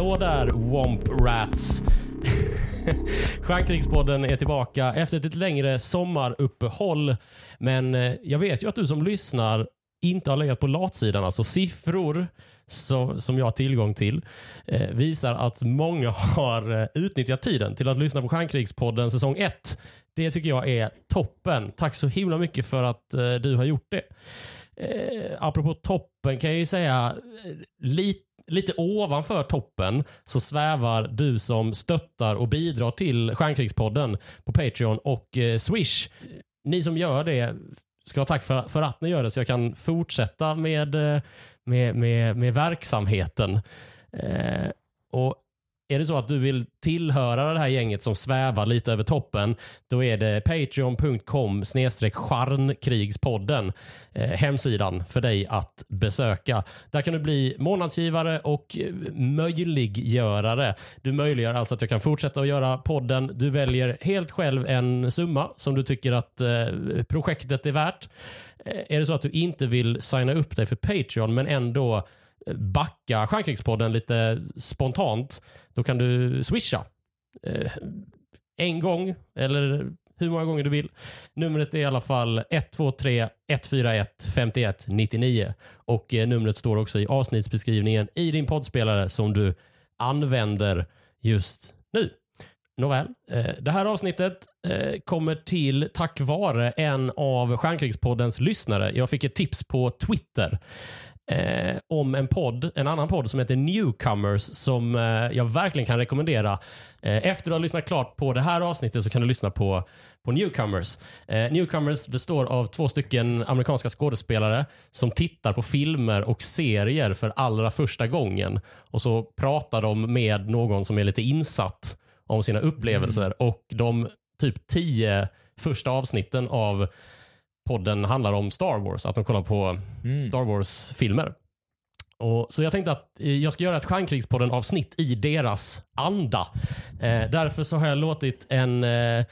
Hallå där Womp Rats! Stjärnkrigspodden är tillbaka efter ett lite längre sommaruppehåll. Men eh, jag vet ju att du som lyssnar inte har legat på latsidan. Alltså siffror så, som jag har tillgång till eh, visar att många har eh, utnyttjat tiden till att lyssna på Stjärnkrigspodden säsong 1. Det tycker jag är toppen. Tack så himla mycket för att eh, du har gjort det. Eh, apropå toppen kan jag ju säga eh, lite lite ovanför toppen så svävar du som stöttar och bidrar till Stjärnkrigspodden på Patreon och eh, Swish. Ni som gör det ska ha tack för, för att ni gör det så jag kan fortsätta med, eh, med, med, med verksamheten. Eh, och är det så att du vill tillhöra det här gänget som svävar lite över toppen, då är det patreon.com charnkrigspodden eh, hemsidan för dig att besöka. Där kan du bli månadsgivare och eh, möjliggörare. Du möjliggör alltså att jag kan fortsätta att göra podden. Du väljer helt själv en summa som du tycker att eh, projektet är värt. Eh, är det så att du inte vill signa upp dig för Patreon men ändå backa Stjärnkrigspodden lite spontant, då kan du swisha. Eh, en gång eller hur många gånger du vill. Numret är i alla fall 123 141 51 99 och eh, numret står också i avsnittsbeskrivningen i din poddspelare som du använder just nu. Nåväl, eh, det här avsnittet eh, kommer till tack vare en av Stjärnkrigspoddens lyssnare. Jag fick ett tips på Twitter eh, om en podd, en annan podd som heter Newcomers som eh, jag verkligen kan rekommendera. Eh, efter att ha lyssnat klart på det här avsnittet så kan du lyssna på, på Newcomers. Eh, Newcomers består av två stycken amerikanska skådespelare som tittar på filmer och serier för allra första gången. Och så pratar de med någon som är lite insatt om sina upplevelser mm. och de typ tio första avsnitten av podden handlar om Star Wars. Att de kollar på mm. Star Wars-filmer. Och, så jag tänkte att jag ska göra ett Stjärnkrigspodden-avsnitt i deras anda. Eh, därför så har jag låtit en eh,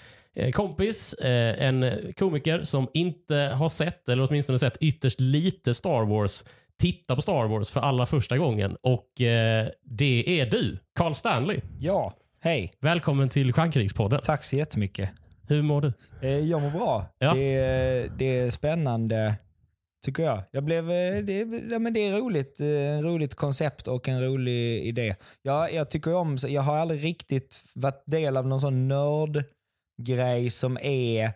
kompis, eh, en komiker som inte har sett, eller åtminstone sett ytterst lite Star Wars, titta på Star Wars för allra första gången. Och eh, det är du, Carl Stanley. Ja, hej. Välkommen till Stjärnkrigspodden. Tack så jättemycket. Hur mår du? Eh, jag mår bra. Ja. Det, det är spännande tycker jag. jag blev, eh, det, ja, men det är roligt, en eh, roligt koncept och en rolig idé. Jag, jag tycker om, jag har aldrig riktigt varit del av någon sån nördgrej som är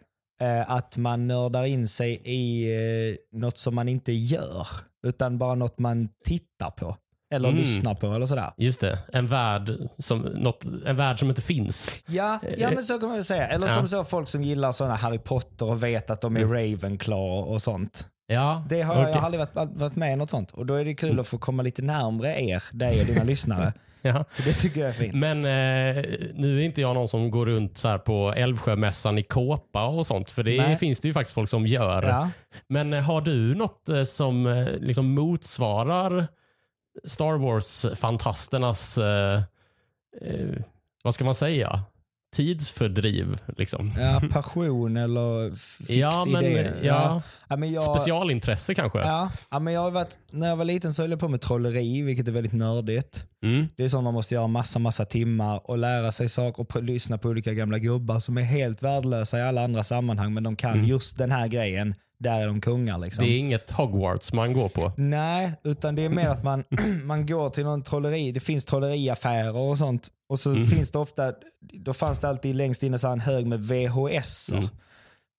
att man nördar in sig i eh, något som man inte gör, utan bara något man tittar på. Eller mm. lyssnar på eller sådär. Just det. En värld som, något, en värld som inte finns. Ja, ja men så kan man väl säga. Eller ja. som så folk som gillar sådana Harry Potter och vet att de är mm. Ravenclaw och sånt. Ja, det har okay. jag aldrig varit, varit med i något sånt. Och då är det kul mm. att få komma lite närmre er, dig och dina lyssnare. Ja. Så det tycker jag är fint. Men eh, nu är inte jag någon som går runt så här på Älvsjömässan i kåpa och sånt. För det Nej. finns det ju faktiskt folk som gör. Ja. Men eh, har du något eh, som eh, liksom motsvarar Star Wars-fantasternas, eh, eh, vad ska man säga, tidsfördriv. Liksom. Ja, passion eller fix ja, men, idé. Ja. ja. men jag, Specialintresse kanske. Ja, ja, men jag har varit, när jag var liten så höll jag på med trolleri, vilket är väldigt nördigt. Mm. Det är sånt man måste göra massa, massa timmar och lära sig saker och lyssna på olika gamla gubbar som är helt värdelösa i alla andra sammanhang, men de kan mm. just den här grejen där är de kungar. Liksom. Det är inget Hogwarts man går på? Nej, utan det är mer att man, man går till någon trolleri. Det finns trolleriaffärer och sånt. Och så mm. finns det ofta, då fanns det alltid längst inne så en hög med VHS. Mm.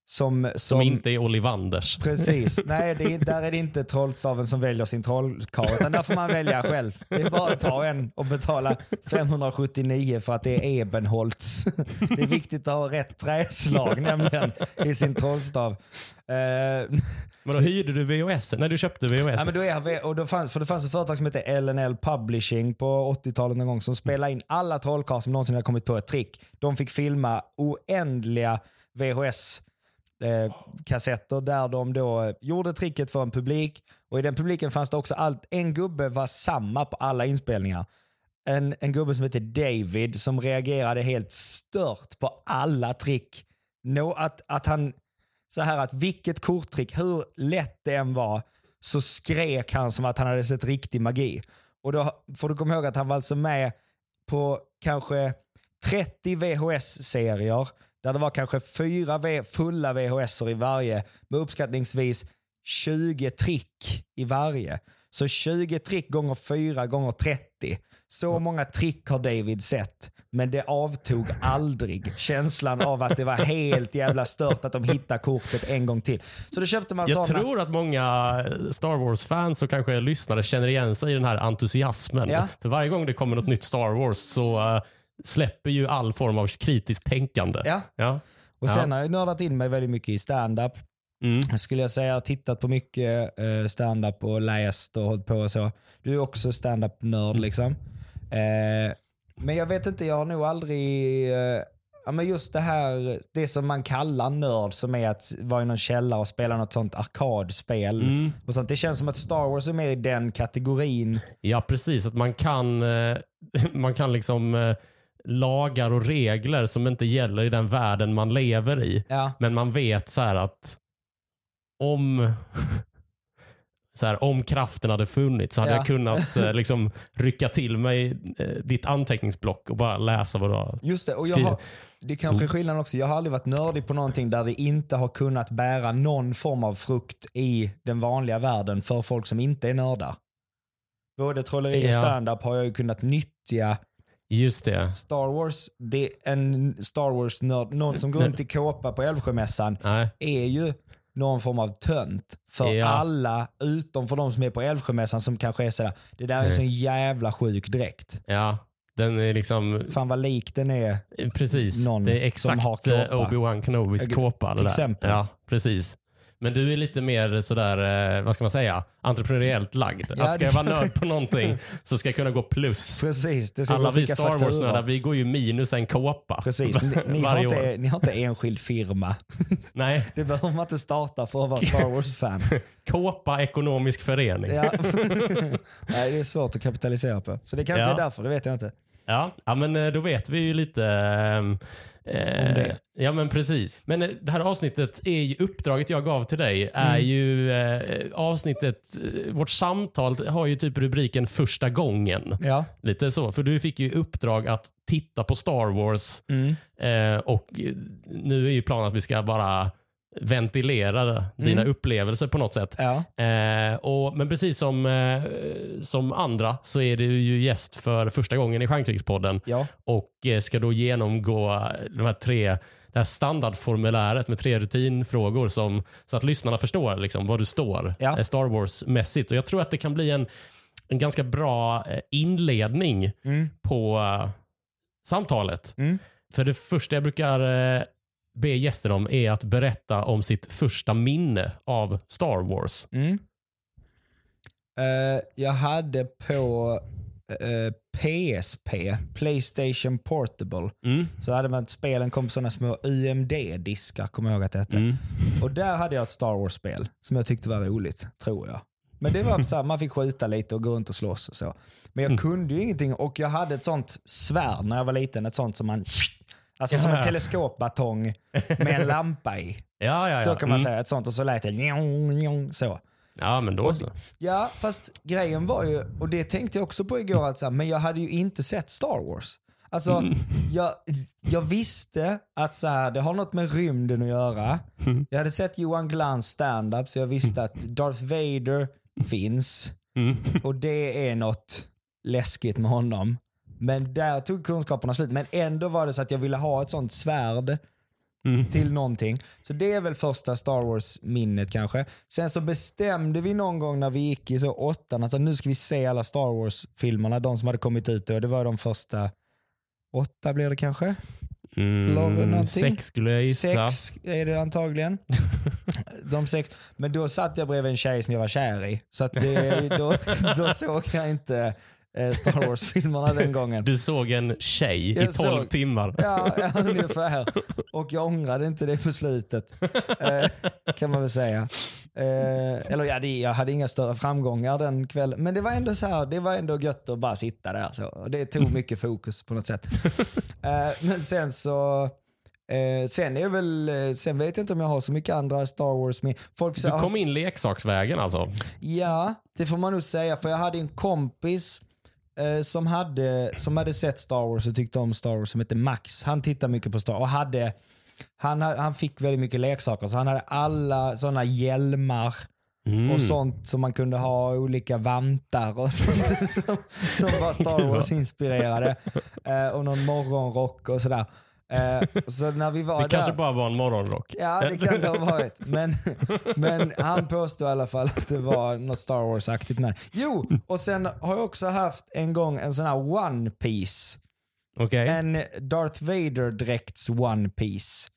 Som, som, som, inte är Olivanders. Precis. Nej, det, där är det inte trollstaven som väljer sin trollkarl, utan där får man välja själv. Det är bara att ta en och betala 579 för att det är Ebenholts. Det är viktigt att ha rätt träslag nämligen i sin trollstav. Uh, men då hyrde du VHS? När du köpte VHS? Ja, men då är, och då fanns, för det fanns ett företag som hette LNL Publishing på 80-talet någon gång som spelade in alla trollkarlar som någonsin hade kommit på ett trick. De fick filma oändliga VHS eh, kassetter där de då gjorde tricket för en publik. Och i den publiken fanns det också allt. En gubbe var samma på alla inspelningar. En, en gubbe som hette David som reagerade helt stört på alla trick. No, att, att han, så här att vilket korttrick, hur lätt det än var, så skrek han som att han hade sett riktig magi. Och då får du komma ihåg att han var alltså med på kanske 30 VHS-serier där det var kanske fyra v fulla VHS i varje med uppskattningsvis 20 trick i varje. Så 20 trick gånger 4 gånger 30. Så många trick har David sett. Men det avtog aldrig känslan av att det var helt jävla stört att de hittade kortet en gång till. Så då köpte man Jag såna. tror att många Star Wars-fans och kanske lyssnare känner igen sig i den här entusiasmen. Ja. För varje gång det kommer något nytt Star Wars så eh, släpper ju all form av kritiskt tänkande. Ja. Ja. Och sen har jag nördat in mig väldigt mycket i stand-up. Mm. Skulle jag säga, tittat på mycket eh, stand-up och läst och hållit på och så. Du är också stand-up-nörd liksom. Eh, men jag vet inte, jag har nog aldrig... Eh, ja, men just det här, det som man kallar nörd, som är att vara i någon källare och spela något sånt arkadspel. Mm. Och sånt. Det känns som att Star Wars är med i den kategorin. Ja, precis. Att man kan, man kan liksom lagar och regler som inte gäller i den världen man lever i. Ja, Men man vet så här att om så här, om kraften hade funnits så hade Ja. jag kunnat eh, liksom, rycka till mig eh, ditt anteckningsblock och bara läsa vad du har. just det. Och jag har, det är kanske är skillnaden också. Jag har aldrig varit nördig på någonting där det inte har kunnat bära någon form av frukt i den vanliga världen för folk som inte är nördar. Både trolleri och Ja. stand-up har jag ju kunnat nyttja. Just det. Star Wars, det är en Star Wars-nörd, någon som går runt i kåpa på Älvsjömässan Nej. är ju någon form av tönt för Ja. alla utom för de som är på Älvsjömässan som kanske är sådär, det där är en sån jävla sjuk dräkt. Ja, den är liksom Fan vad lik den är. Precis. Någon det är exakt. Obi-Wan Kenobis Till kåpa. Där. exempel. Ja, precis. Men du är lite mer sådär, eh, vad ska man säga, entreprenöriellt lagd. Ja, att ska jag vara nörd på någonting så ska jag kunna gå plus. Precis, Alla vi Star. Wars-nördar, vi går ju minus en kåpa. Precis, ni, ni, har inte, ni har inte enskild firma. Nej, Det behöver man inte starta för att vara Star Wars-fan. kåpa ekonomisk förening. Ja. Nej, det är svårt att kapitalisera på. Så det kanske Ja. är därför, det vet jag inte. Ja, ja men eh, då vet vi ju lite ehm, eh, Om det. Ja men precis. Men eh, det här avsnittet är ju, uppdraget jag gav till dig är Mm. ju eh, avsnittet, eh, vårt samtal har ju typ rubriken första gången. Ja. Lite så, för du fick ju uppdrag att titta på Star Wars Mm. eh, och eh, nu är ju planen att vi ska bara ventilera dina Mm. upplevelser på något sätt. Ja. Eh, och, men precis som, eh, som andra så är du ju gäst för första gången i Stjärnkrigspodden Ja. och eh, ska då genomgå de här tre det här standardformuläret med tre rutinfrågor som, så att lyssnarna förstår liksom, var du står Ja. eh, Star Wars-mässigt. Och Jag tror att det kan bli en, en ganska bra eh, inledning Mm. på eh, samtalet. Mm. För det första jag brukar eh, be gästen om är att berätta om sitt första minne av Star Wars. Mm. Eh, jag hade på eh, PSP, Playstation Portable, Mm. så hade man spelen kom på sådana små UMD-diskar, kommer jag ihåg att det hette. Mm. Och där hade jag ett Star Wars-spel som jag tyckte var roligt, tror jag. Men det var så här, man fick skjuta lite och gå runt och slåss och så. Men jag Mm. kunde ju ingenting och jag hade ett sånt svärd när jag var liten, ett sånt som man Alltså som en teleskopbatong med en lampa i. Ja, ja, ja. Så kan man Mm. säga. Ett sånt och så lät det njong, njong, så. Ja, men då Och- så. Ja, fast grejen var ju, och det tänkte jag också på igår, alltså, men jag hade ju inte sett Star Wars. Alltså, Mm. jag, jag visste att så här, det har något med rymden att göra. Mm. Jag hade sett Johan Glans stand-up så jag visste att Darth Vader finns. Mm. Och det är något läskigt med honom. Men där tog kunskaperna slut. Men ändå var det så att jag ville ha ett sånt svärd Mm. till någonting. Så det är väl första Star Wars-minnet kanske. Sen så bestämde vi någon gång när vi gick i så åttan att nu ska vi se alla Star Wars-filmerna, de som hade kommit ut då. Det var de första åtta blir det kanske? Mm, sex skulle jag gissa. Sex är det antagligen. De sex. Men då satt jag bredvid en tjej som jag var kär i. Så att det, då, då såg jag inte Star Wars-filmerna den gången. Du såg en tjej i Jag 12 såg- timmar. Ja, ja, ungefär. Och jag ångrade inte det på slutet. Eh, kan man väl säga. Eh, eller ja, det, jag hade inga större framgångar den kvällen. Men det var ändå så här, det var ändå gött att bara sitta där. Så. Det tog mycket fokus på något sätt. Eh, men sen så, eh, sen är väl, eh, sen vet jag inte om jag har så mycket andra Star Wars med. Folk Du sa- kom in leksaksvägen alltså. Ja, det får man nog säga. För jag hade en kompis eh, som, hade, som hade sett Star Wars och tyckte om Star Wars som heter Max. Han tittar mycket på Star Wars och hade, han, ha- han fick väldigt mycket leksaker så han hade alla sådana hjälmar Mm. och sånt som man kunde ha, olika vantar och sånt som, som var Star Gud, vad- Wars inspirerade. Eh, och någon morgonrock och sådär. Eh, så när vi var Det där, kanske bara var en morgonrock. Ja, det kan det ha varit. Men, men han påstod i alla fall att det var något Star Wars-aktigt med. Jo, och sen har jag också haft en gång en sån här One Piece. Okej. En Darth Vader-dräkts One Piece.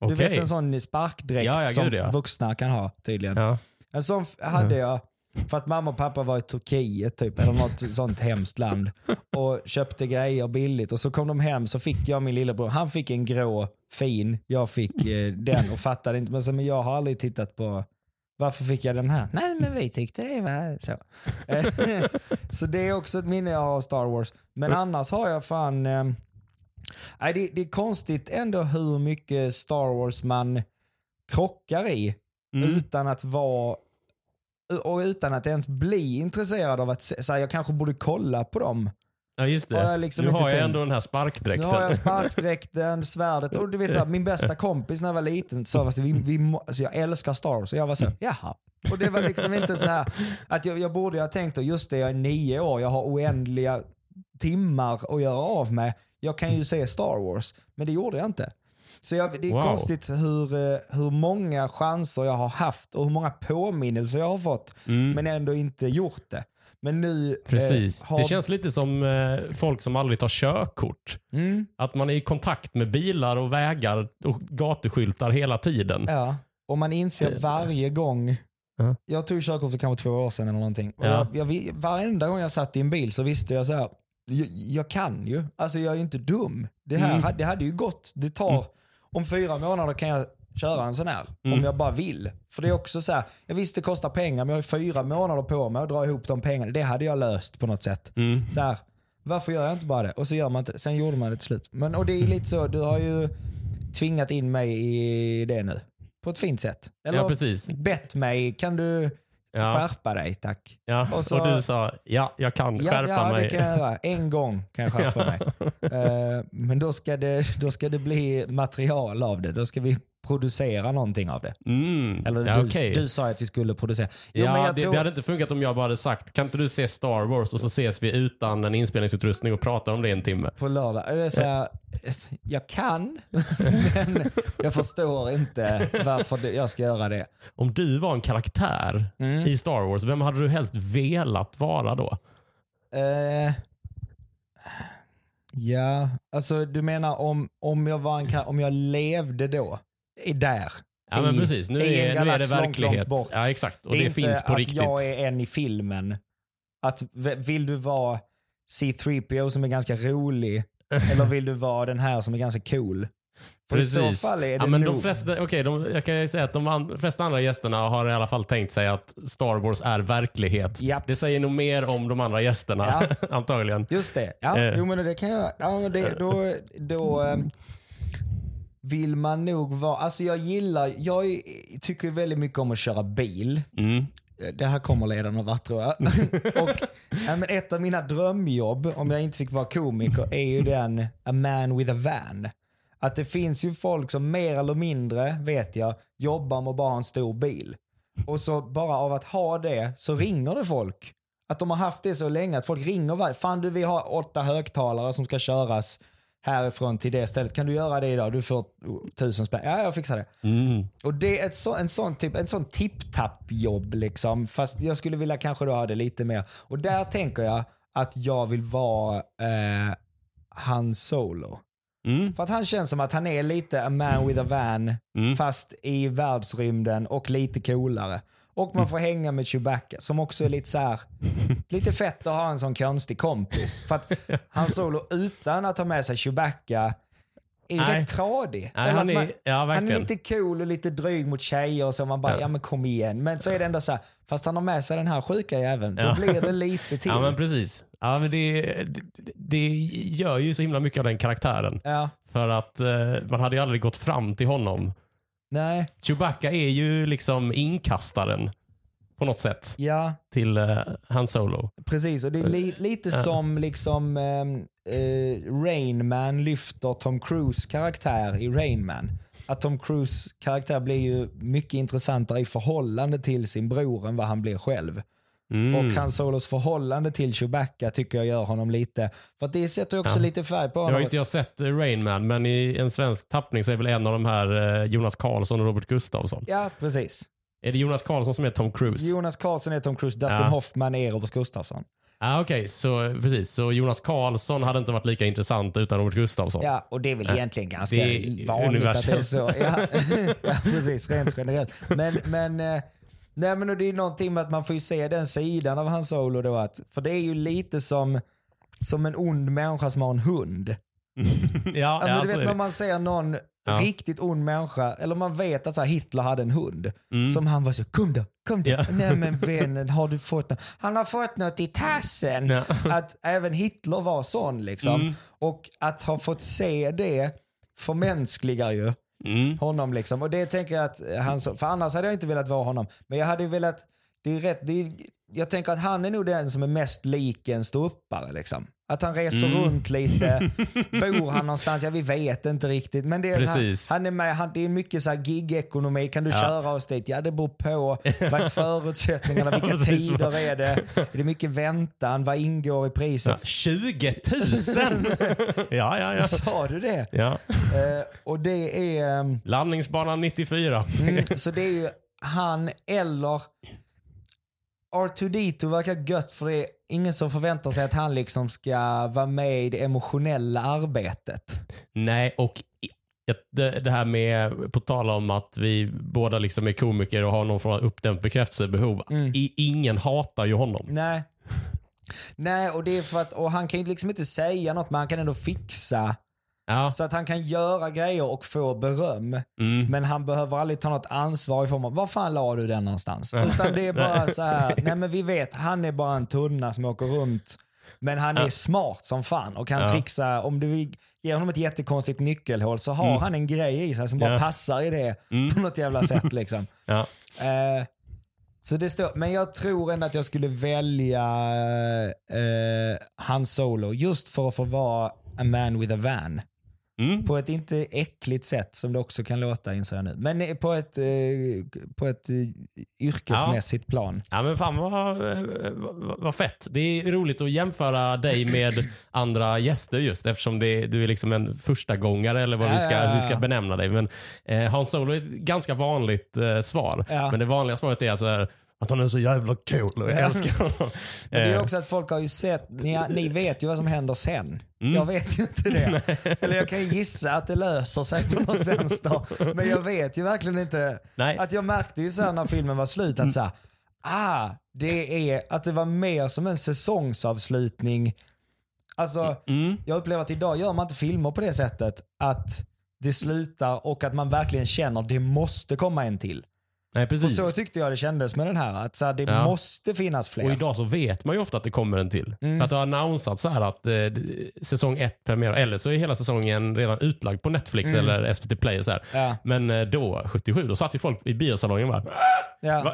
Du Okej. vet en sån sparkdräkt Ja, som vuxna kan ha tydligen. Ja. En sån hade jag för att mamma och pappa var i Turkiet typ, eller något sånt hemskt land. Och köpte grejer billigt och så kom de hem så fick jag min lillebror, han fick en grå fin, jag fick eh, den och fattade inte. Men, så, men jag har aldrig tittat på varför fick jag den här? Nej men vi tyckte det var så. Så det är också ett minne jag har av Star Wars. Men annars har jag fan... Eh, det, det är konstigt ändå hur mycket Star Wars man krockar i Mm. utan att vara och utan att ens bli intresserad av att här, jag kanske borde kolla på dem. Ja, just Har det. jag liksom inte har tänkt. ändå den här Nu sparkdräkten. har jag sparkdräkten, svärdet och du vet så här, min bästa kompis när jag var liten sa att vi, vi, alltså, jag älskar Star Wars och jag var så, jaha. Och det var liksom inte så här att jag, jag borde ha tänkt att just det, jag är nio år, jag har oändliga timmar att göra av med. Jag kan ju se Star Wars, men det gjorde jag inte. Så jag, det är Wow. konstigt hur, eh, hur många chanser jag har haft och hur många påminnelser jag har fått, Mm. men ändå inte gjort det. Men nu Precis. eh, har... Det känns lite som eh, folk som aldrig tar körkort. Mm, Att man är i kontakt med bilar och vägar och gatuskyltar hela tiden. Ja, och man inser Det- varje gång. Ja. Jag tog körkort för kanske två år sedan eller någonting. Ja. jag, jag, varenda gång jag satt i en bil så visste jag så här, jag, jag kan ju. Alltså jag är inte dum. Det här Mm. det hade ju gått. Det tar, om fyra månader kan jag köra en sån här. Om Mm. jag bara vill. För det är också så här, jag visste det kostar pengar men jag har fyra månader på mig att dra ihop de pengarna. Det hade jag löst på något sätt. Mm. Så här, varför gör jag inte bara det? Och så gör man inte. Sen gjorde man det till slut. Men, och det är lite så, du har ju tvingat in mig i det nu. På ett fint sätt. Eller Ja, precis. bett mig, kan du Ja. skärpa dig tack? Ja. Och Och, så- du sa, ja, jag kan Ja, skärpa ja mig. det kan jag göra. En gång kan jag skärpa mig. Eh, men då ska, det, då ska det bli material av det. Då ska vi producera någonting av det. Mm. Eller ja, du, okej. du sa att vi skulle producera. Jo, Ja, men jag det, tror- det hade inte funkat om jag bara hade sagt, kan inte du se Star Wars och så ses vi utan en inspelningsutrustning och pratar om det en timme. på lördag. Det är så här, jag kan, men jag förstår inte varför jag ska göra det. Om du var en karaktär Mm. i Star Wars, vem hade du helst velat vara då? Eh, ja, alltså du menar om, om, jag var en, om jag levde då? Är där? Ja men I- precis, nu i en är, nu är det galax långt, verklighet. långt bort. Ja exakt, och är det, inte finns på att riktigt. jag är en i filmen. Att vill du vara C3PO som är ganska rolig eller vill du vara den här som är ganska cool? För i Precis. så fall är det ja, men nog... de flesta, okay, de, jag kan säga att de an, flesta andra gästerna har i alla fall tänkt sig att Star Wars är verklighet. Japp. Det säger nog mer om de andra gästerna, antagligen. Just det. Ja, Eh. jo, men det kan jag. Ja, det, då, då ehm, vill man nog vara... Alltså jag gillar... Jag tycker väldigt mycket om att köra bil. Mm. Det här kommer leda någon vart tror jag. och, ja, men ett av mina drömjobb, om jag inte fick vara komiker, är ju den A man with a van. Att det finns ju folk som mer eller mindre, vet jag, jobbar med bara en stor bil. Och så bara av att ha det så ringer det folk. Att de har haft det så länge att folk ringer varje, fan du vi har åtta högtalare som ska köras härifrån till det stället. Kan du göra det idag? Du får tusen spänn. Ja, jag fixar det. Mm. Och det är ett så, en sån typ, en sån tipp-tapp-jobb liksom. Fast jag skulle vilja kanske då ha det lite mer. Och där tänker jag att jag vill vara eh, Han Solo. Mm. För att han känns som att han är lite a man with a van, Mm. fast i världsrymden och lite coolare. Och man får hänga med Chewbacca som också är lite så här, lite fett att ha en sån konstig kompis. För att Han Solo utan att ha med sig Chewbacca är Nej. rätt tradig. Nej, han är- man, ja, han är lite cool och lite dryg mot tjejer och så man bara, ja, Ja. men kom igen. Men så är det ändå så här, fast han har med sig den här sjuka jäveln, Ja. då blir det lite till. Ja men precis. Ja, men det, det, det gör ju så himla mycket av den karaktären. Ja. För att eh, man hade ju aldrig gått fram till honom. Nej, Chewbacca är ju liksom inkastaren. På något sätt Ja, till uh, Han Solo. precis. Och det är li lite som liksom ehm, eh, Rain Man lyfter Tom Cruise karaktär i Rain Man. Att Tom Cruise karaktär blir ju mycket intressantare i förhållande till sin bror än vad han blir själv. Mm. Och Han Solos förhållande till Chewbacca tycker jag gör honom lite, för det sätter också Ja. lite färg på Jag honom. har inte jag sett eh, Rain Man, men i en svensk tappning så är väl en av de här eh, Jonas Karlsson och Robert Gustafsson. Ja, precis. Är det Jonas Karlsson som är Tom Cruise? Jonas Karlsson är Tom Cruise, Dustin Ja. Hoffman är Robert Gustafsson. Ah, Okej, så precis. Så Jonas Karlsson hade inte varit lika intressant utan Robert Gustafsson. Ja, och det är väl Ja. egentligen ganska vanligt att det är så. Ja, ja, precis. Rent generellt. Men, men, eh, nej, men det är någonting med att man får ju se den sidan av hans solo då. Att, för det är ju lite som, som en ond människa som har en hund. ja, Ja, men du vet det. när man ser någon Ja. riktigt ond människa, eller man vet att så här, Hitler hade en hund. Mm. Som han var så, kom då, kom då. Ja. Nej men vännen, har du fått något? Han har fått något i tassen. Ja. Att även Hitler var sån liksom. Mm. Och att ha fått se det förmänskligar ju Mm. honom liksom. Och det tänker jag att han, så- för annars hade jag inte velat vara honom. Men jag hade ju velat, det är rätt, det är, jag tänker att han är nog den som är mest lik en ståuppare liksom. Att han reser Mm. runt lite, bor han någonstans, ja vi vet inte riktigt. Men det är, han, han är med, han, det är mycket så här gig-ekonomi, kan du Ja. köra oss dit? Ja det beror på, vad är förutsättningarna, vilka Precis. tider är det? Är det mycket väntan, vad ingår i priset? Ja, 20 000! ja, ja, ja. Sa du det? ja. Eh, och det är... ehm, Landningsbanan 94. Mm, så det är ju han eller R2D2 verkar gött för det är ingen som förväntar sig att han liksom ska vara med i det emotionella arbetet. Nej, och det, här med, på tal om att vi båda liksom är komiker och har någon form av uppdämt bekräftelsebehov. Mm. Ingen hatar ju honom. Nej. Nej, och det är för att, och han kan ju liksom inte säga något men han kan ändå fixa Ja. så att han kan göra grejer och få beröm. Mm. Men han behöver aldrig ta något ansvar i form av, var fan la du den någonstans? Utan det är bara så här, nej men vi vet, han är bara en tunna som åker runt. Men han är smart som fan och kan Ja. trixa, om du ger honom ett jättekonstigt nyckelhål så har han en grej i sig som bara Mm. Ja. passar i det på något jävla sätt liksom. Ja. Eh, så det står, men jag tror ändå att jag skulle välja eh, Han Solo just för att få vara a man with a van. Mm. På ett inte äckligt sätt som det också kan låta inser jag nu. Men eh, på ett, eh, på ett eh, yrkesmässigt plan. Ja men fan vad, vad, fett. Det är roligt att jämföra dig med andra gäster just eftersom det, du är liksom en första gångare eller vad Ja, vi, ska, ja, ja, vi ska ja. benämna dig. Men eh, Hans Solo är ett ganska vanligt eh, svar. Ja. Men det vanliga svaret är alltså här, att han är så jävla cool och jag älskar honom. Men det är Eh, också att folk har ju sett, ni, ni vet ju vad som händer sen. Mm. Jag vet ju inte det. Eller jag kan gissa att det löser sig på något vänster. Men jag vet ju verkligen inte. Nej. Att jag märkte ju sen när filmen var slut att så här, ah, det är att det var mer som en säsongsavslutning. Alltså, Mm. jag upplever att idag gör man inte filmer på det sättet att det slutar och att man verkligen känner det måste komma en till. Nej Och precis. så tyckte jag det kändes med den här. Att så här, det Ja. måste finnas fler. Och idag så vet man ju ofta att det kommer en till. Mm. För att det har annonsats så här att eh, säsong ett premiär, eller så är hela säsongen redan utlagd på Netflix Mm. eller SVT Play och så här. Ja. Men eh, då, 77, då satt ju folk i biosalongen bara Ja. Va?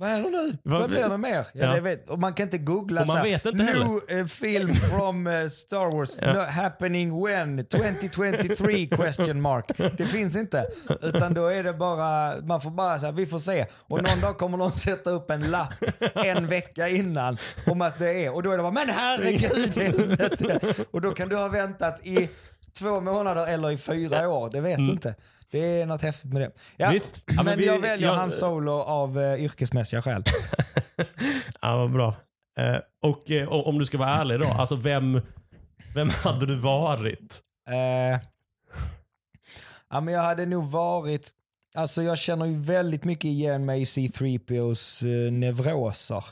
Vad händer nu? Vad- Vad blir det mer? Ja. Det vet, och man kan inte googla Och man så här, vet inte New heller." eh, film from eh, Star Wars, no, happening when? 2023 question mark. Det finns inte. Utan då är det bara, man får bara säga vi får se. Och någon dag kommer någon sätta upp en lapp en vecka innan om att det är. Och då är det bara, men herregud helvete. Och då kan du ha väntat i två månader eller i fyra år. Det vet du inte. Det är något häftigt med det. Ja, Mm. Visst. Ja, men men vi- jag väljer jag- hans solo av uh, yrkesmässiga skäl. Ja, vad bra. Eh, och eh, om du ska vara ärlig då, alltså vem, vem hade du varit? Eh, ja, men jag hade nog varit, alltså jag känner ju väldigt mycket igen mig i C3POs eh, neuroser.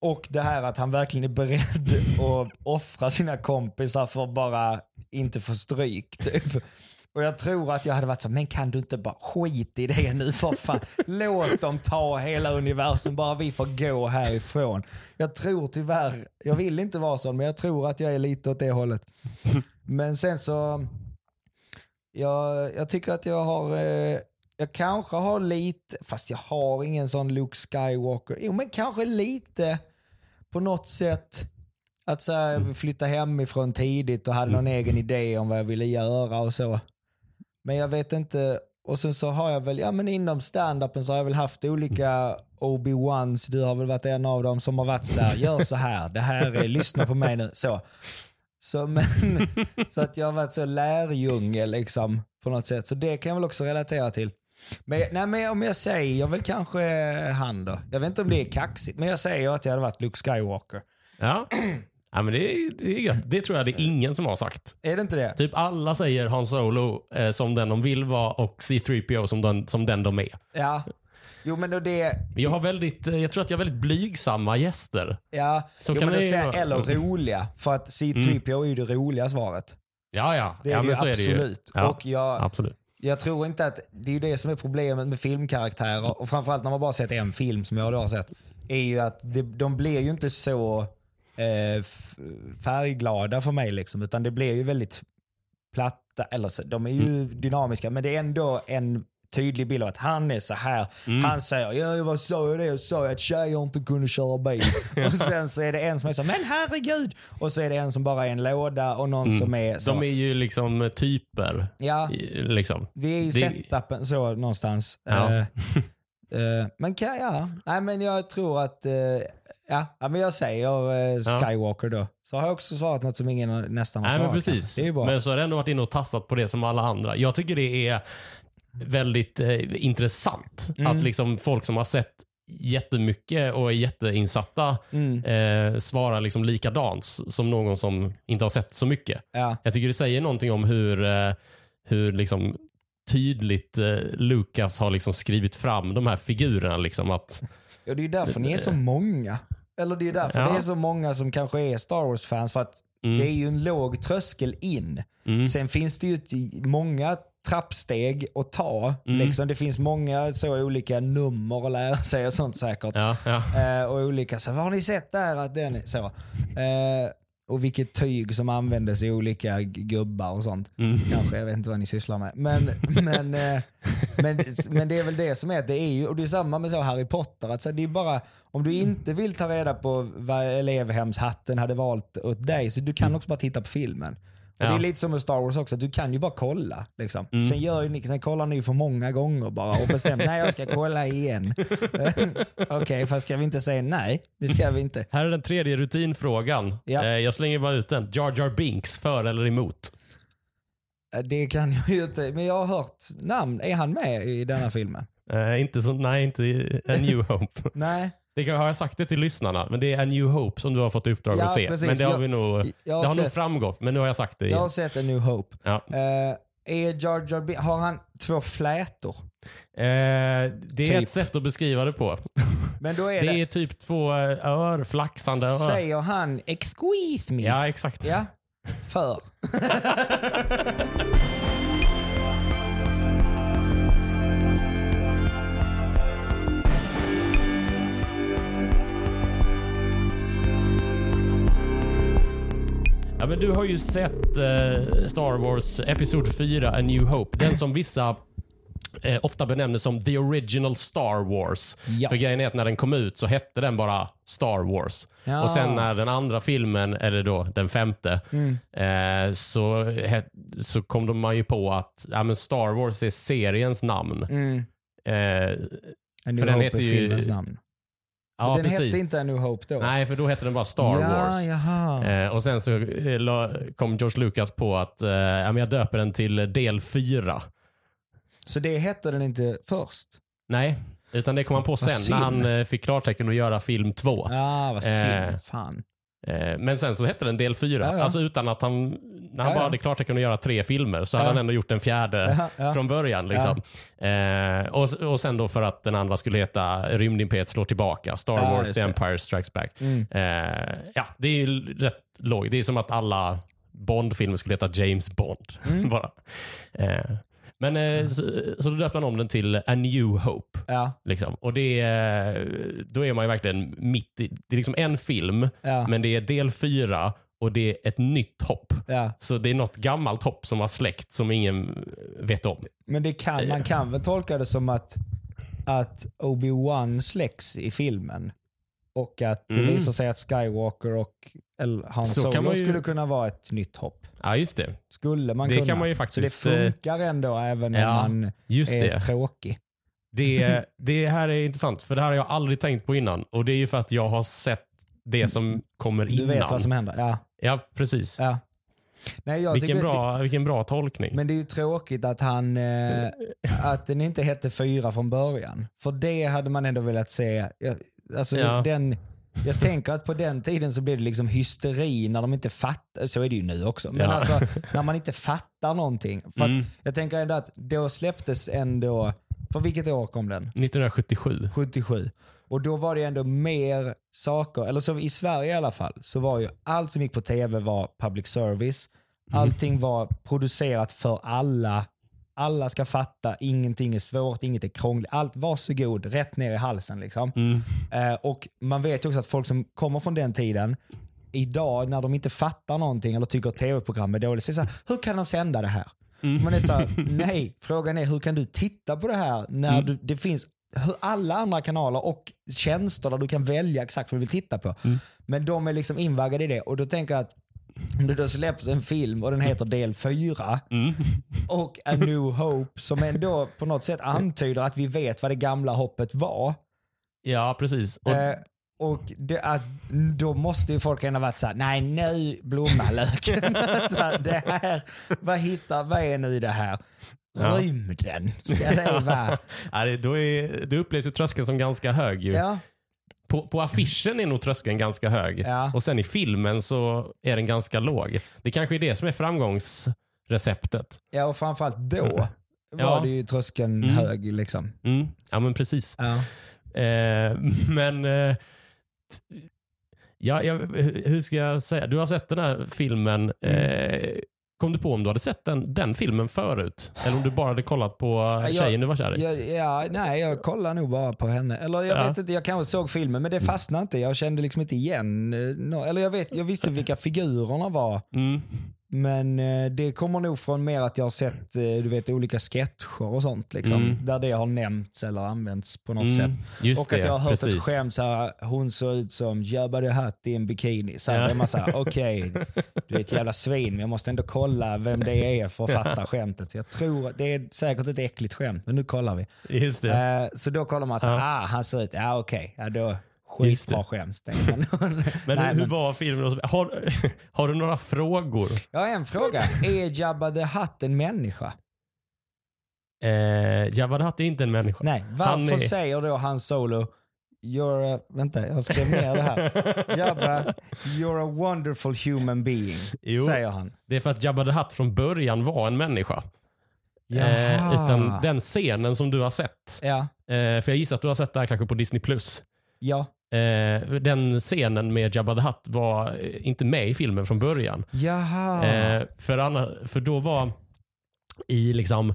Och det här att han verkligen är beredd att offra sina kompisar för att bara inte få stryk. Typ. Och jag tror att jag hade varit så men kan du inte bara skit i det nu för fan. Låt dem ta hela universum, bara vi får gå härifrån. Jag tror tyvärr, jag vill inte vara sån, men jag tror att jag är lite åt det hållet. Men sen så, jag, jag tycker att jag har, eh, jag kanske har lite, fast jag har ingen sån Luke Skywalker. Jo men kanske lite på något sätt. Att så här, Mm. flytta hemifrån tidigt och hade någon egen idé om vad jag ville göra och så. Men jag vet inte. Och sen så har jag väl, ja men inom standupen så har jag väl haft olika Obi-Wans, du har väl varit en av dem som har varit så här, gör så här, det här är, lyssna på mig nu, så. Så, men, så att jag har varit så lärjunge liksom på något sätt. Så det kan jag väl också relatera till. Men, nej, men om jag säger väl kanske han då. Jag vet inte om det är kaxigt, men jag säger att jag hade varit Luke Skywalker. Ja. ja men det, är, det är gött. Det tror jag det är ingen som har sagt. Är det inte det? Typ alla säger Han Solo eh, som den de vill vara och C3PO som den, som den de är. Ja. Jo men det, Jag, har väldigt, eh, jag tror att jag har väldigt blygsamma gäster. ja. Så jo, kan men det vara. eller roliga. För att C3PO är ju det roliga svaret. Ja, ja. Det är ja, det ju så är det ju. absolut. Ja, Och jag, absolut. Jag tror inte att, det är ju det som är problemet med filmkaraktärer och framförallt när man bara sett en film som jag då har sett. Är ju att det, de blir ju inte så eh, färgglada för mig liksom. Utan det blir ju väldigt platta, eller så, de är ju Mm. dynamiska men det är ändå en tydlig bild av att han är så här. Mm. Han säger, ja vad sa jag det? Jag sa att tjejer inte kunde köra bil. och sen så är det en som är så, men herregud. Och så är det en som bara är en låda och någon som är så. Mm. De är ju liksom typer. ja, Liksom. vi är i Det- setupen så någonstans. Ja. Eh, eh, men kan, ja, nej men jag tror att, eh, ja, ja men jag säger Skywalker då. Så har jag också svarat något som ingen nästan har Nej, men svarat. precis. Ju. Men så har det ändå varit inne och tassat på det som alla andra. Jag tycker det är väldigt eh, intressant Mm. att liksom folk som har sett jättemycket och är jätteinsatta Mm. eh, svarar liksom likadant som någon som inte har sett så mycket. Ja. Jag tycker det säger någonting om hur, eh, hur liksom tydligt eh, Lucas har liksom skrivit fram de här figurerna. Liksom att, ja, det är ju därför ni är så många. Eller det är därför Ja. det är så många som kanske är Star Wars-fans. För att Mm. det är ju en låg tröskel in. mm, Sen finns det ju många trappsteg att ta. Mm. Liksom, det finns många så olika nummer att lära sig och sånt säkert. ja, ja. Eh, och olika, så, vad har ni sett där? Att den så. Eh, och vilket tyg som användes i olika gubbar och sånt. Mm. Kanske, jag vet inte vad ni sysslar med. Men, men, eh, men, men det är väl det som är att det är ju, och det är samma med så Harry Potter. Att så det är bara, om du inte vill ta reda på vad elevhemshatten hade valt åt dig, så du kan också bara titta på filmen. Och Det Ja. är lite som med Star Wars också, du kan ju bara kolla. Liksom. Sen, gör ni, sen kollar ni för många gånger bara och bestämmer nej jag ska kolla igen. Okej, fast ska vi inte säga nej? Det ska vi inte. Här är den tredje rutinfrågan. Ja. Eh, jag slänger bara ut den. Jar Jar Binks, för eller emot? Eh, Det kan jag ju inte, men jag har hört namn. Är han med i denna filmen? Eh, inte som, nej, inte i A New Hope. Nej. Det kan, har jag sagt det till lyssnarna, men det är A New Hope som du har fått i uppdrag Ja, att se. precis. Men det har, Jag- vi nog, jag har det har nog framgått, men nu har jag sagt det Jag igen. har sett en New Hope. Ja. Eh, är Jar Jar Bin- har han två flätor? Eh, det är Typ. ett sätt att beskriva det på. Men då är Det det, är typ två eh, ör, flaxande ör. säger han excuse me? Ja, exakt. Ja, för. Ja, men du har ju sett eh, Star Wars Episod 4, A New Hope. Den som vissa eh, ofta benämner som the original Star Wars. Ja. För grejen är att när den kom ut så hette den bara Star Wars. Ja. Och sen när den andra filmen, eller då den femte, Mm. eh, så, het, så kom de man ju på att ja, men Star Wars är seriens namn. Mm. Eh, För den heter är ju- filmens namn. Ja, den precis. hette inte A New Hope då? Nej, för då hette den bara Star ja, Wars. Eh, och sen så eh, kom George Lucas på att eh, jag döper den till del 4. Så det hette den inte först? Nej, utan det kom han på sen synd. när han eh, fick klartecken att göra film 2. Ja, vad synd. Eh, Fan. Eh, men sen så hette den del 4. Ja, ja. Alltså utan att han, när han Ja, bara hade klartecken att göra tre filmer så hade han ändå gjort den fjärde från början. Liksom. Eh, och, och sen då för att den andra skulle heta Rymdimperiet slår tillbaka. Star Wars The. Empire Strikes Back. Mm. Eh, ja, det är ju rätt logiskt. Det är som att alla Bond-filmer skulle heta James Bond. Mm. bara. Eh, men eh, så, så då döpte man om den till A New Hope. Ja, Liksom. Och det är, då är man ju verkligen mitt i, det är liksom en film, ja. men det är del fyra och det är ett nytt hopp. Ja. Så det är något gammalt hopp som har släckt som ingen vet om. Men det kan, man kan väl tolka det som att, att Obi-Wan släcks i filmen. Och att det Mm. visar sig att Skywalker och eller Han Så Solo ju- skulle kunna vara ett nytt hopp. Ja, just det. Skulle man Det kunna. kan man ju Så faktiskt, det eh, funkar ändå även ja, om man är det. tråkig. Det, det här är intressant, för det här har jag aldrig tänkt på innan. Och det är ju för att jag har sett det som kommer Du innan. vet vad som händer. Ja. Ja, precis. ja. Nej, jag Vilken tycker- bra, vilken bra tolkning. Men det är ju tråkigt att han eh, att den inte hette fyra från början. För det hade man ändå velat se. Jag, alltså, Ja. den, jag tänker att på den tiden så blev det liksom hysteri när de inte fattar. Så är det ju nu också. Men Ja. alltså när man inte fattar någonting. För Mm. jag tänker ändå att då släpptes ändå, för vilket år kom den? 1977. 77. Och då var det ändå mer saker, eller så i Sverige i alla fall, så var ju allt som gick på tv var public service. Mm. Allting var producerat för alla. Alla ska fatta, ingenting är svårt, inget är krångligt. Allt, varsågod, rätt ner i halsen liksom. Mm. Eh, och man vet ju också att folk som kommer från den tiden, idag när de inte fattar någonting eller tycker att tv-program är dåligt, så är det så här, hur kan de sända det här? Mm. Man är så här, nej, frågan är hur kan du titta på det här när Mm. du, det finns alla andra kanaler och tjänster där du kan välja exakt vad du vill titta på. Mm. Men de är liksom invaggade i det och då tänker jag att om det då släpps en film och den heter del 4 Mm. och A New Hope som ändå på något sätt antyder att vi vet vad det gamla hoppet var. Ja, precis. Och, Eh, och det, att, då måste ju folk ändå varit såhär, nej nu blommar löken. Så här, det här, vad hittar, vad är nu det här? Ja. Rymden, ska vara? ja, då, är, då upplevs ju tröskeln som ganska hög. Ju. Ja, På, på affischen är nog tröskeln ganska hög. Ja. Och sen i filmen så är den ganska låg. Det kanske är det som är framgångsreceptet. ja och framförallt då Ja. var det ju tröskeln Mm. hög. Liksom. Mm. Ja, men precis. Ja. Eh, men eh, ja, jag, hur ska jag säga? Du har sett den här filmen. Mm. Eh, kom du på om du hade sett den, den filmen förut? Eller om du bara hade kollat på jag- tjejen du var kär i? Ja, ja, nej, jag kollar nog bara på henne. Eller jag Ja. vet inte, jag kanske såg filmen men det fastnade inte. Jag kände liksom inte igen. eh, Eller jag, vet, jag visste vilka figurerna var. Mm. Men eh, det kommer nog från mer att jag har sett eh, du vet, olika sketcher och sånt. Liksom, Mm. Där det har nämnts eller använts på något Mm. sätt. Just och det, att jag har hört precis. ett skämt så här, hon såg ut som Jabba the Hutt i en bikini. Så här, Ja. är man så här, okej, du är ett jävla svin men jag måste ändå kolla vem det är för att fatta skämtet. Så jag tror, det är säkert ett äckligt skämt men nu kollar vi. Just det. Eh, så då kollar man så här, Ja. ah han ser ut, ja okej, ja då Just skitbra det. skämt. tänker man. Men Nej, hur men- var filmen? Har, har du några frågor? Jag har en fråga, är Jabba the Hutt en människa? Eh, Jabba the Hutt är inte en människa. Nej, varför är- säger då han Solo You're a, vänta, jag skrev ner det här. Jabba, you're a wonderful human being, Jo. säger han. Det är för att Jabba the Hutt från början var en människa. Eh, utan den scenen som du har sett, Ja, eh, för jag gissar att du har sett det här kanske på Disney+. Plus. ja, Eh, den scenen med Jabba the Hutt var eh, inte med i filmen från början. jaha. Eh, för, anna, för då var i liksom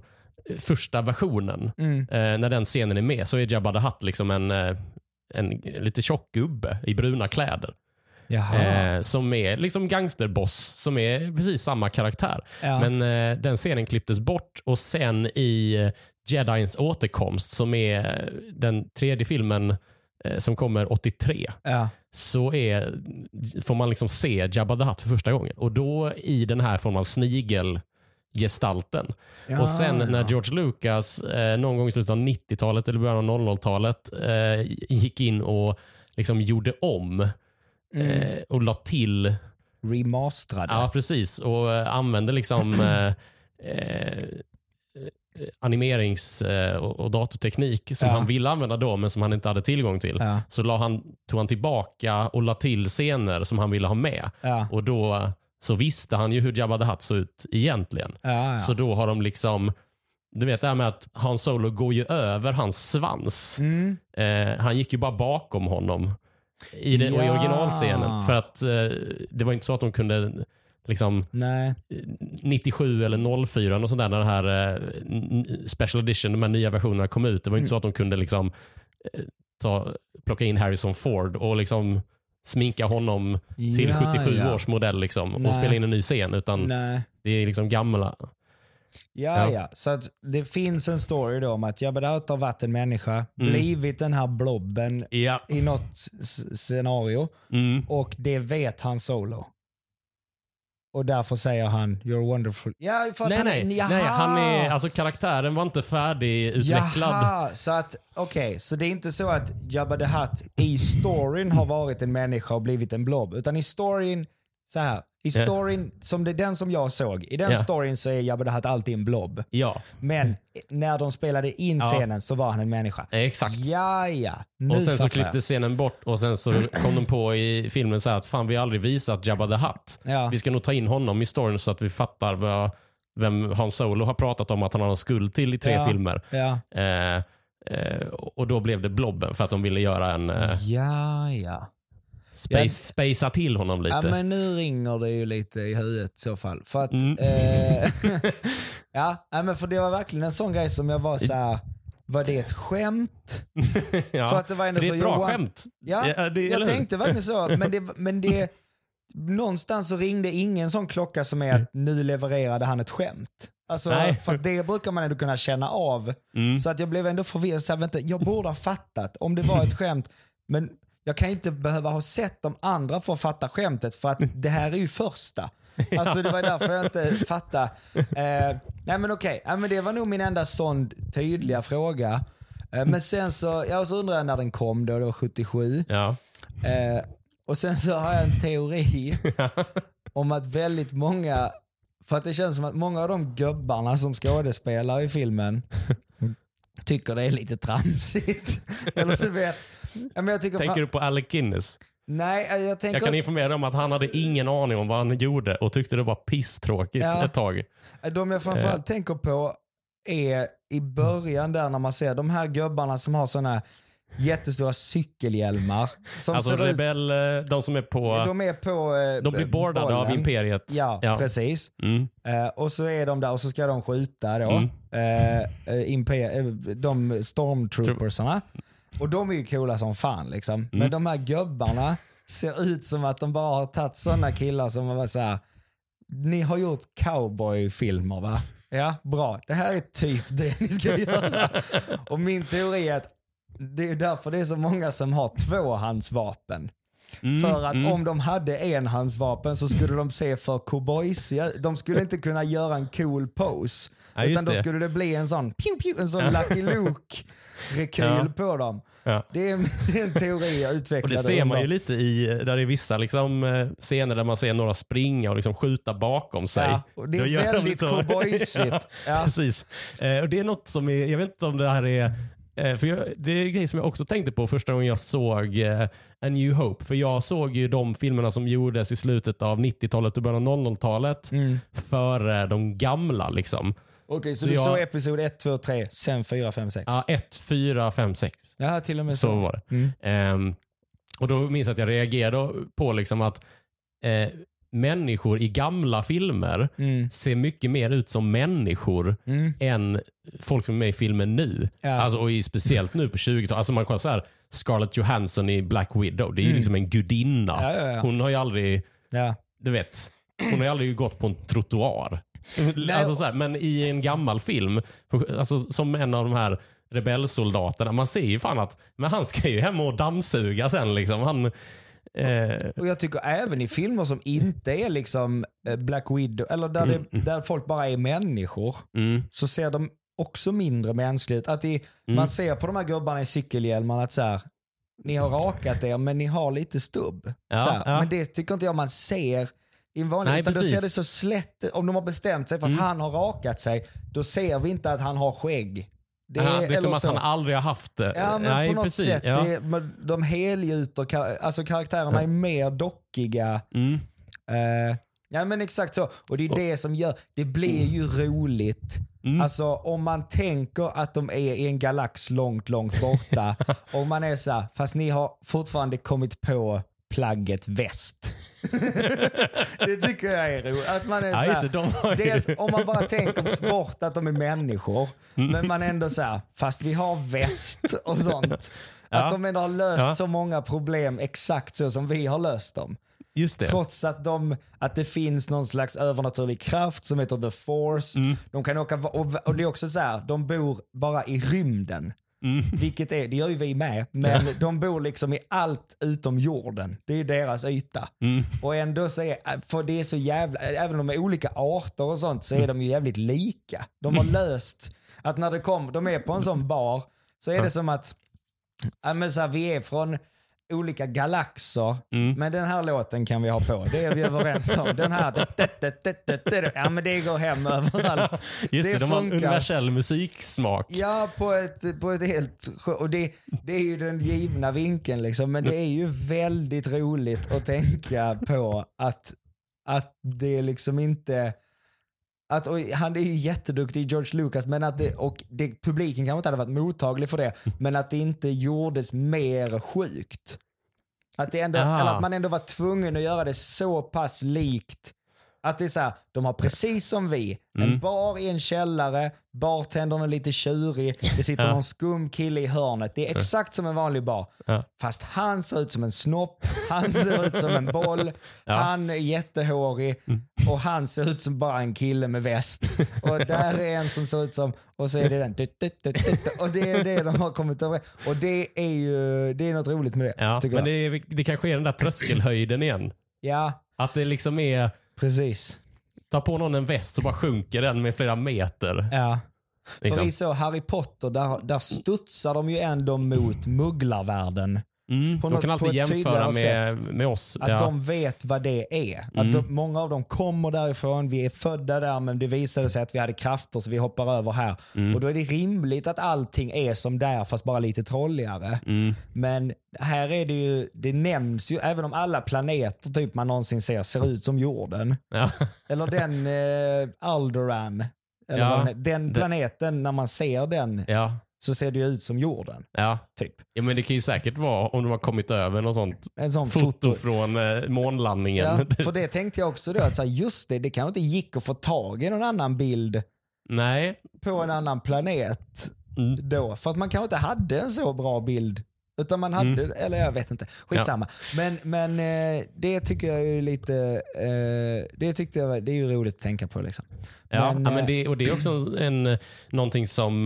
eh, första versionen, Mm. eh, när den scenen är med, så är Jabba the Hutt liksom en, eh, en lite tjock gubbe i bruna kläder. Eh, som är liksom gangsterboss, som är precis samma karaktär. ja. Men eh, den scenen klipptes bort och sen i Jedins återkomst, som är den tredje filmen som kommer 83, ja. så är, får man liksom se Jabba the Hutt för första gången. Och då i den här form av snigelgestalten. Ja, och sen när. George Lucas eh, någon gång i slutet av 90-talet eller början av 00-talet eh, gick in och liksom gjorde om Mm. eh, och la till Remasterade. Ja, precis. Och eh, använde liksom eh, eh, animerings eh, och, datorteknik som Ja. han ville använda då men som han inte hade tillgång till. Ja, Så la han, tog han tillbaka och la till scener som han ville ha med. ja, Och då eh, så visste han ju hur Jabba the Hutt såg ut egentligen. ja, ja. Så då har de liksom, du vet det här med att Han Solo går ju över hans svans. Mm. Eh, han gick ju bara bakom honom i, det, i Ja. originalscenen. För att eh, det var inte så att de kunde liksom Nej. 97 eller 04 och sådär när den här eh, special edition, de här nya versionerna kom ut. Det var inte så att de kunde liksom eh, ta, plocka in Harrison Ford och liksom sminka honom till Ja, 77 ja. års modell liksom, och spela in en ny scen. Utan Nej. det är liksom gamla. Ja, Ja. ja. Så att det finns en story då om att Jabba the Hutt har varit en människa, Mm. blivit den här blobben Ja. i något scenario Mm. och det vet han solo. Och därför säger han “You're wonderful”. Ja, för att Nej, han nej, är, nej, jaha. han är, alltså karaktären var inte färdigutvecklad. Jaha, så att okej, så det är inte så att Jabba the Hutt i storyn har varit en människa och blivit en blob, utan i storyn, så här, i Ja. storyn, som det är den som jag såg, i den Ja. storyn så är Jabba the Hutt alltid en blob. Ja, Men när de spelade in Ja. scenen så var han en människa. exakt. Ja, ja. Nu och sen så jag. klippte scenen bort och sen så kom de på i filmen så här att fan vi har aldrig visat Jabba the Hutt. Ja. Vi ska nog ta in honom i storyn så att vi fattar vad, vem Han Solo har pratat om att han har en skuld till i tre Ja. filmer. Ja. Eh, eh, och då blev det Blobben för att de ville göra en eh, ja, ja. Space, Ja. spacea till honom lite. Ja, men nu ringer det ju lite i huvudet i så fall. För att, Mm. eh, ja, men för det var verkligen en sån grej som jag var så här. var det ett skämt? ja. för att det var ändå det är så, ett bra Johan- skämt. Ja, Ja, det- jag tänkte verkligen så. Men det, men det, någonstans så ringde ingen sån klocka som är att nu levererade han ett skämt. Alltså, Nej. för att det brukar man ändå kunna känna av. Mm. Så att jag blev ändå förvirrad. Så här, vänta, jag borde ha fattat om det var ett skämt. Men jag kan inte behöva ha sett de andra för att fatta skämtet för att det här är ju första. Alltså det var därför jag inte fattade. Eh, nej men okej, ja, men det var nog min enda sån tydliga fråga. Eh, men sen så, jag så undrar jag när den kom då, det var 77. Ja. Eh, och sen så har jag en teori om att väldigt många, för att det känns som att många av de gubbarna som skådespelar i filmen tycker det är lite tramsigt. Eller du vet. Ja, men jag tycker Tänker fan, du på Alec Guinness? Nej, jag Jag tänker... kan informera om att han hade ingen aning om vad han gjorde och tyckte det var pisstråkigt Ja. ett tag. De jag framförallt tänker på är i början där när man ser de här gubbarna som har såna jättestora cykelhjälmar. Som Alltså ser ut, rebell, eh, de som är på... de är på eh, De blir boardade av. Imperiet. Ja, precis. Mm. Eh, och så är de där och så ska de skjuta då. Mm. Eh, eh, imper- eh, de stormtroopersarna. Och de är ju coola som fan liksom. Mm. Men de här gubbarna ser ut som att de bara har tagit sådana killar som var så här. Ni har gjort cowboyfilmer va? Ja, bra. Det här är typ det ni ska göra. och min teori är att det är därför det är så många som har tvåhandsvapen. Mm. För att mm. om de hade enhandsvapen så skulle de se för cowboysiga De skulle inte kunna göra en cool pose. Ja, utan då det. skulle det bli en sån, pew, pew, en sån Lucky Luke-rekyl Ja. på dem. Ja. Det, är, det är en teori jag Och utvecklade. det ser man ju lite i, där det är vissa liksom, eh, scener där man ser några springa och liksom skjuta bakom sig. Ja, och det är de väldigt lite så. cowboysigt. Precis. Eh, och det är något som är, jag vet inte om det här är, eh, för jag, det är en grej som jag också tänkte på första gången jag såg A New Hope. För jag såg ju de filmerna som gjordes i slutet av 90-talet och början av 00-talet Mm. före de gamla. Liksom. Okej, så, Så du jag- såg episod 1, 2, 3, sen 4, 5, 6? Ja, 1, 4, 5, 6. Ja, till och med så. Så var det. Mm. Ehm, och då minns jag att jag reagerade på liksom att eh, människor i gamla filmer Mm. ser mycket mer ut som människor Mm. än folk som är med i filmen nu. Ja. Alltså, och i, speciellt nu på 20-talet. Alltså man kollar så här, Scarlett Johansson i Black Widow. Det är ju Mm. liksom en gudinna. Ja, ja. Hon har ju aldrig, du vet, hon har ju aldrig gått på en trottoar. alltså så här, men i en gammal film, alltså som en av de här rebellsoldaterna, man ser ju fan att men han ska ju hem och dammsuga sen. Liksom. Han, eh, Och jag tycker även i filmer som inte är liksom eh, Black Widow, eller där, det, där folk bara är människor, mm, så ser de också mindre mänskligt. Att i, Mm. Man ser på de här gubbarna i cykelhjälmarna att så här, ni har rakat er men ni har lite stubb. Ja, så här. ja. Men det tycker inte jag man ser i en vanlig, Nej, utan då precis. Mm. ser det så slätt Om de har bestämt sig för att han har rakat sig, då ser vi inte att han har skägg. Det är, det är som att så. han aldrig har haft det. Ja men Nej, på något precis. sätt, Ja. det, de helgjuter, alltså karaktärerna är mer dockiga. Mm. Eh, ja men exakt så. Och det är det som gör, det blir ju roligt. Mm. Alltså om man tänker att de är i en galax långt, långt borta. och man är så här, fast ni har fortfarande kommit på plagget väst. det tycker jag är roligt. Att man är Ja, så just här, det, de dels, om man bara tänker bort att de är människor, Mm. men man ändå så här, fast vi har väst och sånt. Ja. Att de ändå har löst Ja. så många problem exakt så som vi har löst dem. Trots att, de, att det finns någon slags övernaturlig kraft som heter the force. Mm. De kan åka, och, och det är också så här, de bor bara i rymden. Mm. Vilket är, det gör ju vi med, men de bor liksom i allt utom jorden. Det är ju deras yta. Mm. Och ändå så är, för det är så jävla, även om de är olika arter och sånt så är de ju jävligt lika. De har löst att när det kommer, de är på en sån bar så är det som att, ja men så här, vi är från olika galaxer, Mm. men den här låten kan vi ha på. Det är vi överens om. Den här, det, det, det, det, det, det, ja men det går hem överallt. Just det, de har en universell musiksmak. Ja, på ett, på ett helt... Och det, det är ju den givna vinkeln liksom. Men det är ju väldigt roligt att tänka på att, att det liksom inte... Att, han är ju jätteduktig, George Lucas, men att det, och det, publiken kanske inte hade varit mottaglig för det, men att det inte gjordes mer sjukt. Att, det ändå, Ah. eller att man ändå var tvungen att göra det så pass likt att det är så här, de har precis som vi, Mm. en bar i en källare, bartendern är lite tjurig, det sitter Ja. någon skum kille i hörnet. Det är exakt som en vanlig bar. Ja. Fast han ser ut som en snopp, han ser ut som en boll, Ja. han är jättehårig och han ser ut som bara en kille med väst. Och där är en som ser ut som, och så är det den. Och det är det de har kommit överens Och det är ju, det är något roligt med det. Ja, men det, det kanske är den där tröskelhöjden igen. Ja, Att det liksom är, precis. ta på någon en väst så bara sjunker den med flera meter. Ja. För Liksom. vi såg Harry Potter, där, där studsar de ju ändå mot mugglarvärlden. Mm, på de något- kan på alltid jämföra med, med oss. Att ja. de vet vad det är. Mm. Att de, många av dem kommer därifrån, vi är födda där men det visade sig att vi hade krafter så vi hoppar över här. Mm. Och då är det rimligt att allting är som där fast bara lite trolligare. Mm. Men här är det ju, det nämns ju, även om alla planeter typ man någonsin ser ser ut som jorden. Ja. Eller den eh, Alderan. Eller Ja, den, den planeten, när man ser den Ja. Så ser det ju ut som jorden. Ja. Typ. ja, men det kan ju säkert vara om de har kommit över något sånt En sån foto, foto. från eh, månlandningen. Ja, för det tänkte jag också då, att så här, just det, det kanske inte gick att få tag i någon annan bild Nej. på en annan planet Mm. då. För att man kanske inte hade en så bra bild. Utan man hade, Mm. eller jag vet inte, skitsamma. Men, men eh, det tycker jag är lite, eh, det tyckte jag, det är ju roligt att tänka på liksom. Ja, Men, ja, men eh, det, och det är också en, någonting som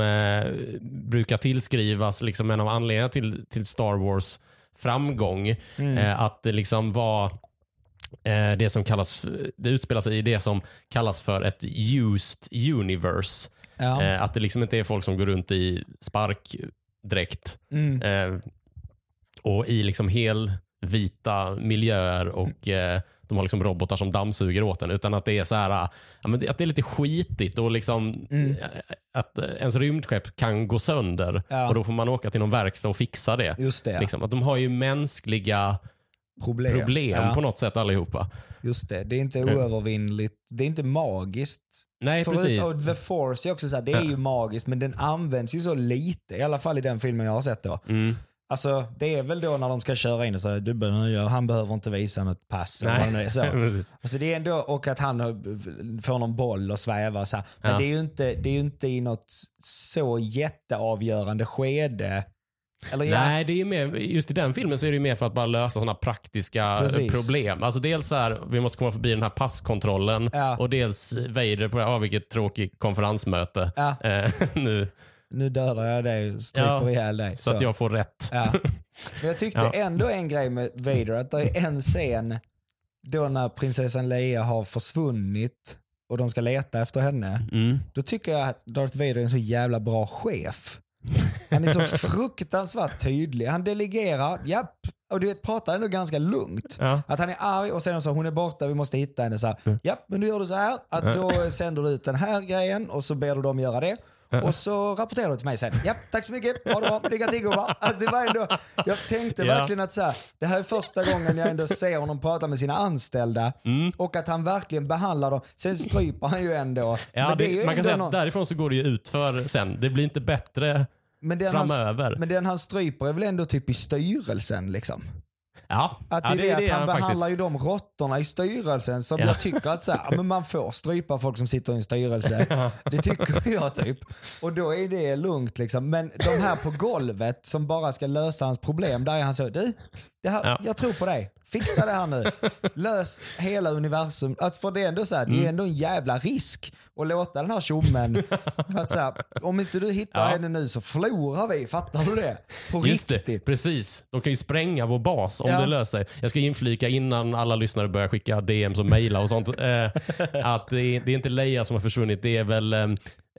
brukar tillskrivas liksom en av anledningarna till, till Star Wars framgång. Mm. Att det liksom var det som kallas, det utspelar sig i det som kallas för ett used universe. Ja. Att det liksom inte är folk som går runt i sparkdräkt Mm. eh, och i liksom helvita miljöer och eh, de har liksom robotar som dammsuger åt en. Utan att det är så här, att det är lite skitigt och liksom Mm. eh, att eh, ens rymdskepp kan gå sönder Ja. och då får man åka till någon verkstad och fixa det. Just det. Liksom, att de har ju mänskliga problem. problem Ja, på något sätt allihopa. Just det, det är inte oövervinnligt. Det är inte magiskt. Nej, Förut, precis. The Force är också så här, det är Ja. ju magiskt men den används ju så lite, i alla fall i den filmen jag har sett då. Mm. Alltså det är väl då när de ska köra in och säga du behöver, han behöver inte visa något pass. Eller det nu är, så. Alltså det är ändå, och att han får någon boll och svävar så här. Men Ja. det är ju inte, det är inte i något så jätteavgörande skede. Eller ja, Nej, det är mer, just i den filmen så är det ju mer för att bara lösa sådana praktiska Precis. problem. Alltså dels så här, vi måste komma förbi den här passkontrollen Ja. och dels Vader på, ja vilket tråkigt konferensmöte. Ja. Eh, nu, nu dödar jag dig stryper Ja, ihjäl dig. så, att jag får rätt. Ja. Men jag tyckte Ja. ändå en grej med Vader, att det är en scen då när prinsessan Leia har försvunnit och de ska leta efter henne. Mm. Då tycker jag att Darth Vader är en så jävla bra chef. Han är så fruktansvärt tydlig. Han delegerar, japp, och du vet, pratar ändå ganska lugnt. Ja. Att han är arg och sen så hon är borta, vi måste hitta henne. Så här, japp, men nu gör du så här, att då sänder du ut den här grejen och så ber du dem göra det. Och så rapporterar du till mig sen. Japp, tack så mycket. Ha det bra. Lycka till gubbar. Att det var ändå, jag tänkte Ja. verkligen att så här, det här är första gången jag ändå ser honom prata med sina anställda Mm. och att han verkligen behandlar dem. Sen stryper han ju ändå. Ja, det, ju man kan säga någon- att därifrån så går det ju ut för sen. Det blir inte bättre men den, han, framöver. men den han stryper är väl ändå typ i styrelsen liksom. Ja, Att ja det är det, att han han behandlar ju de råttorna i styrelsen som Ja. jag tycker att så här, ja, men man får strypa folk som sitter i en styrelse. Det tycker jag typ. Och då är det lugnt liksom. Men de här på golvet som bara ska lösa hans problem, där är han så, du, det här, Ja. jag tror på dig. Fixa det här nu. Lös hela universum. Att för det är ändå så här, Mm. det är ändå en jävla risk att låta den här tjommen, att så här, om inte du hittar Ja. henne nu så förlorar vi, fattar du det? På Just det, riktigt. precis. De kan ju spränga vår bas om Ja. det löser sig. Jag ska inflika innan alla lyssnare börjar skicka DMs och mejla och sånt. eh, att det är, det är inte Leia som har försvunnit, det är väl eh,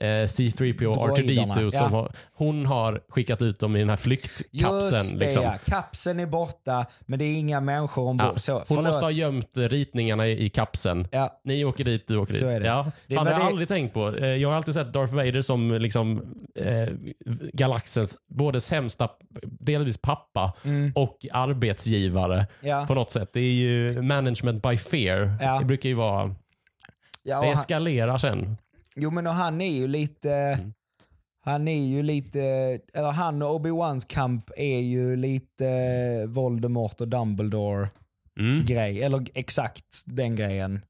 C3PO och Droiderna, R2D2 som ja. har, hon har skickat ut dem i den här flyktkapseln. Just det liksom. ja, kapseln är borta men det är inga människor ombord. Ja. Så, Hon förlåt. måste ha gömt eh, ritningarna i, i kapseln. Ja, Ni åker dit, du åker dit. Så är det. Ja. Det Fan, det har jag aldrig tänkt på. Eh, Jag har alltid sett Darth Vader som liksom, eh, galaxens både sämsta, delvis pappa Mm. och arbetsgivare ja. på något sätt. Det är ju management by fear. Det brukar ju vara, ja det eskalerar sen. jo men och han är ju lite, Mm. han är ju lite, eller han och Obi-Wans kamp är ju lite Voldemort och Dumbledore Mm. grej. Eller exakt den grejen.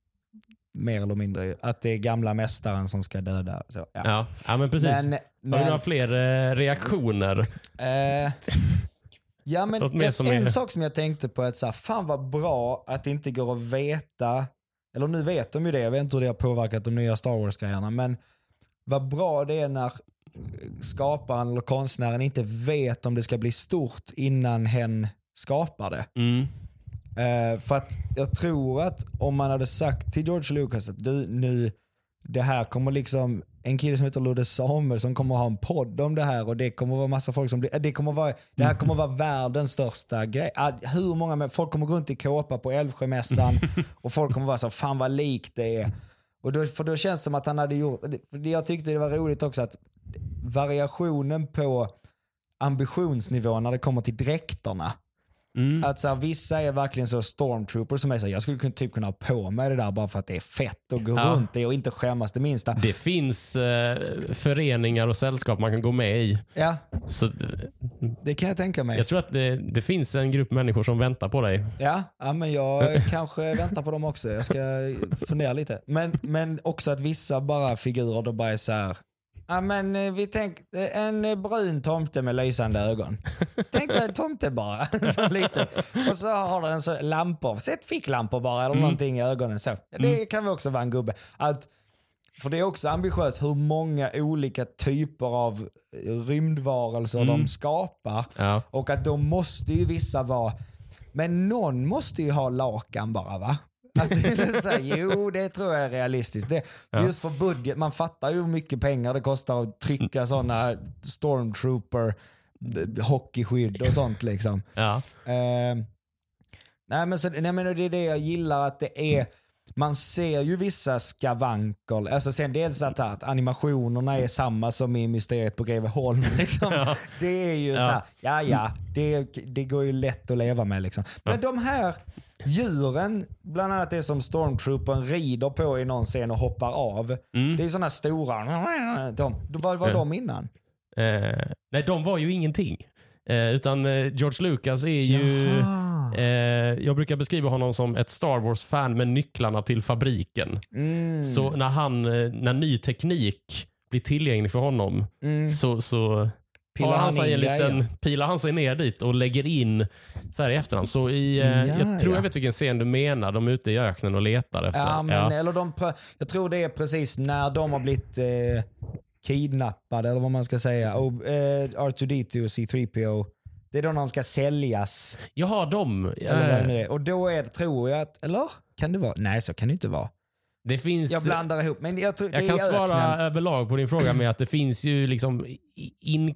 Mer eller mindre. Att det är gamla mästaren som ska döda. Så, ja. Ja. ja, men precis. Men, Har men några fler eh, reaktioner? Eh, ja, men som en är- sak som jag tänkte på är att så här, fan vad bra att det inte går att veta, eller nu vet de ju det, jag vet inte hur det har påverkat de nya Star Wars-grejerna, men vad bra det är när skaparen eller konstnären inte vet om det ska bli stort innan hen skapar det. Mm. Eh, för att jag tror att om man hade sagt till George Lucas att du nu, det här kommer liksom, en kille som heter Ludde Samuelsson kommer ha en podd om det här och det kommer vara massa folk som blir, det kommer vara, det här kommer vara världens största grej. Hur många, folk kommer gå runt i kåpa på Älvsjömässan och folk kommer vara så, fan vad likt det är. Och då, för då känns det som att han hade gjort, det- jag tyckte det var roligt också att variationen på ambitionsnivå när det kommer till dräkterna. Mm. Att så här, vissa är verkligen så stormtroopers som är så här, jag skulle kunna- typ kunna ha på mig det där bara för att det är fett och gå Ja. runt det och inte skämmas det minsta. Det finns eh, föreningar och sällskap man kan gå med i. Ja, Så, det kan jag tänka mig. jag tror att det, det finns en grupp människor som väntar på dig. Ja, ja men jag kanske väntar på dem också. Jag ska fundera lite. Men, men också att vissa bara figurer då bara är så här. Ja men eh, vi tänkte en eh, brun tomte med lysande ögon. Tänk dig en tomte bara. så lite. Och så har du en så lampor. Sätt ficklampor bara eller någonting i ögonen så. Det kan vi också vara en gubbe. Att, för det är också ambitiöst hur många olika typer av eh, rymdvarelser de skapar. Ja. Och att då måste ju vissa vara, men någon måste ju ha lakan bara va? Att det är så här, jo, det tror jag är realistiskt. Det, för Just för budget, man fattar ju hur mycket pengar det kostar att trycka sådana stormtrooper hockeyskydd och sånt liksom. Ja. Eh, nej, men så, nej men det är det jag gillar att det är, man ser ju vissa skavanker. Alltså sen dels att, att animationerna är samma som i Mysteriet på Greveholm. Liksom. Det är ju Ja. så här, ja ja, det, det går ju lätt att leva med liksom. Men de här djuren, bland annat det som Stormtroopern rider på i någon scen och hoppar av. Det är sådana stora, de, vad var de innan? Eh, nej, de var ju ingenting. Eh, utan eh, George Lucas är ju... Eh, jag brukar beskriva honom som ett Star Wars-fan med nycklarna till fabriken. Mm. Så när, han, eh, när ny teknik blir tillgänglig för honom Mm. så, så Pillar har han sig en liten, pilar han sig ner dit och lägger in så här i efterhand. Så i, eh, Ja, jag tror ja. jag vet vilken scen du menar. De är ute i öknen och letar efter. Ja, men. Eller de, jag tror det är precis när de har blivit eh, kidnappade, eller vad man ska säga. Och, eh, R2D2 och C3PO. Det är då de ska säljas. Jaha, de. Eller är. Och då är det, tror jag att, eller? Kan det vara? Nej, så kan det inte vara. Det finns... Jag blandar ihop. Men jag, tror, Jag är kan svara överlag på din fråga med att det finns ju liksom in,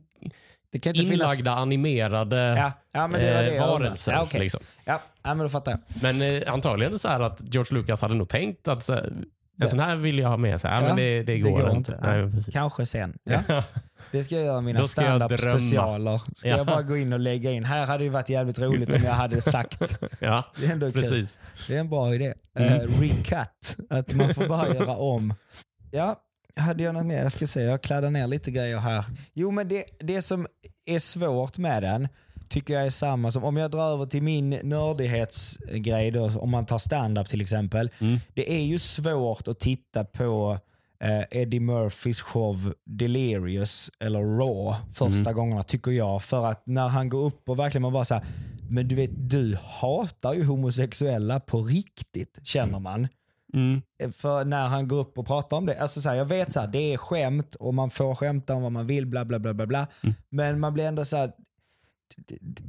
inte finnas... inlagda animerade Ja, ja, eh, varelser. Ja, okej. liksom. ja, men då fattar jag. Men eh, antagligen så här att George Lucas hade nog tänkt att här. En sån här vill jag ha med. Så ja, men det, det, går, inte. Ja, Nej, men precis. Kanske sen. Ja. Det ska jag göra i mina Då ska jag stand-up specialer. Ska Ja. jag bara gå in och lägga in. Här hade det varit jävligt roligt om jag hade sagt. ja, Det är ändå kul. precis. Det är en bra idé. Mm. Eh, recut. Att man får bara göra om. Ja, hade jag något mer? Jag ska se, jag kladdar ner lite grejer här. Jo men det, det som är svårt med den, tycker jag är samma som, om jag drar över till min nördighetsgrej då, om man tar stand-up till exempel. Mm. Det är ju svårt att titta på eh, Eddie Murphys show Delirious eller Raw första gångerna tycker jag. För att när han går upp och verkligen man bara säger men du vet du hatar ju homosexuella på riktigt känner man. Mm. För när han går upp och pratar om det, alltså så här, jag vet så här, det är skämt och man får skämta om vad man vill, bla bla bla bla bla. Men man blir ändå så här,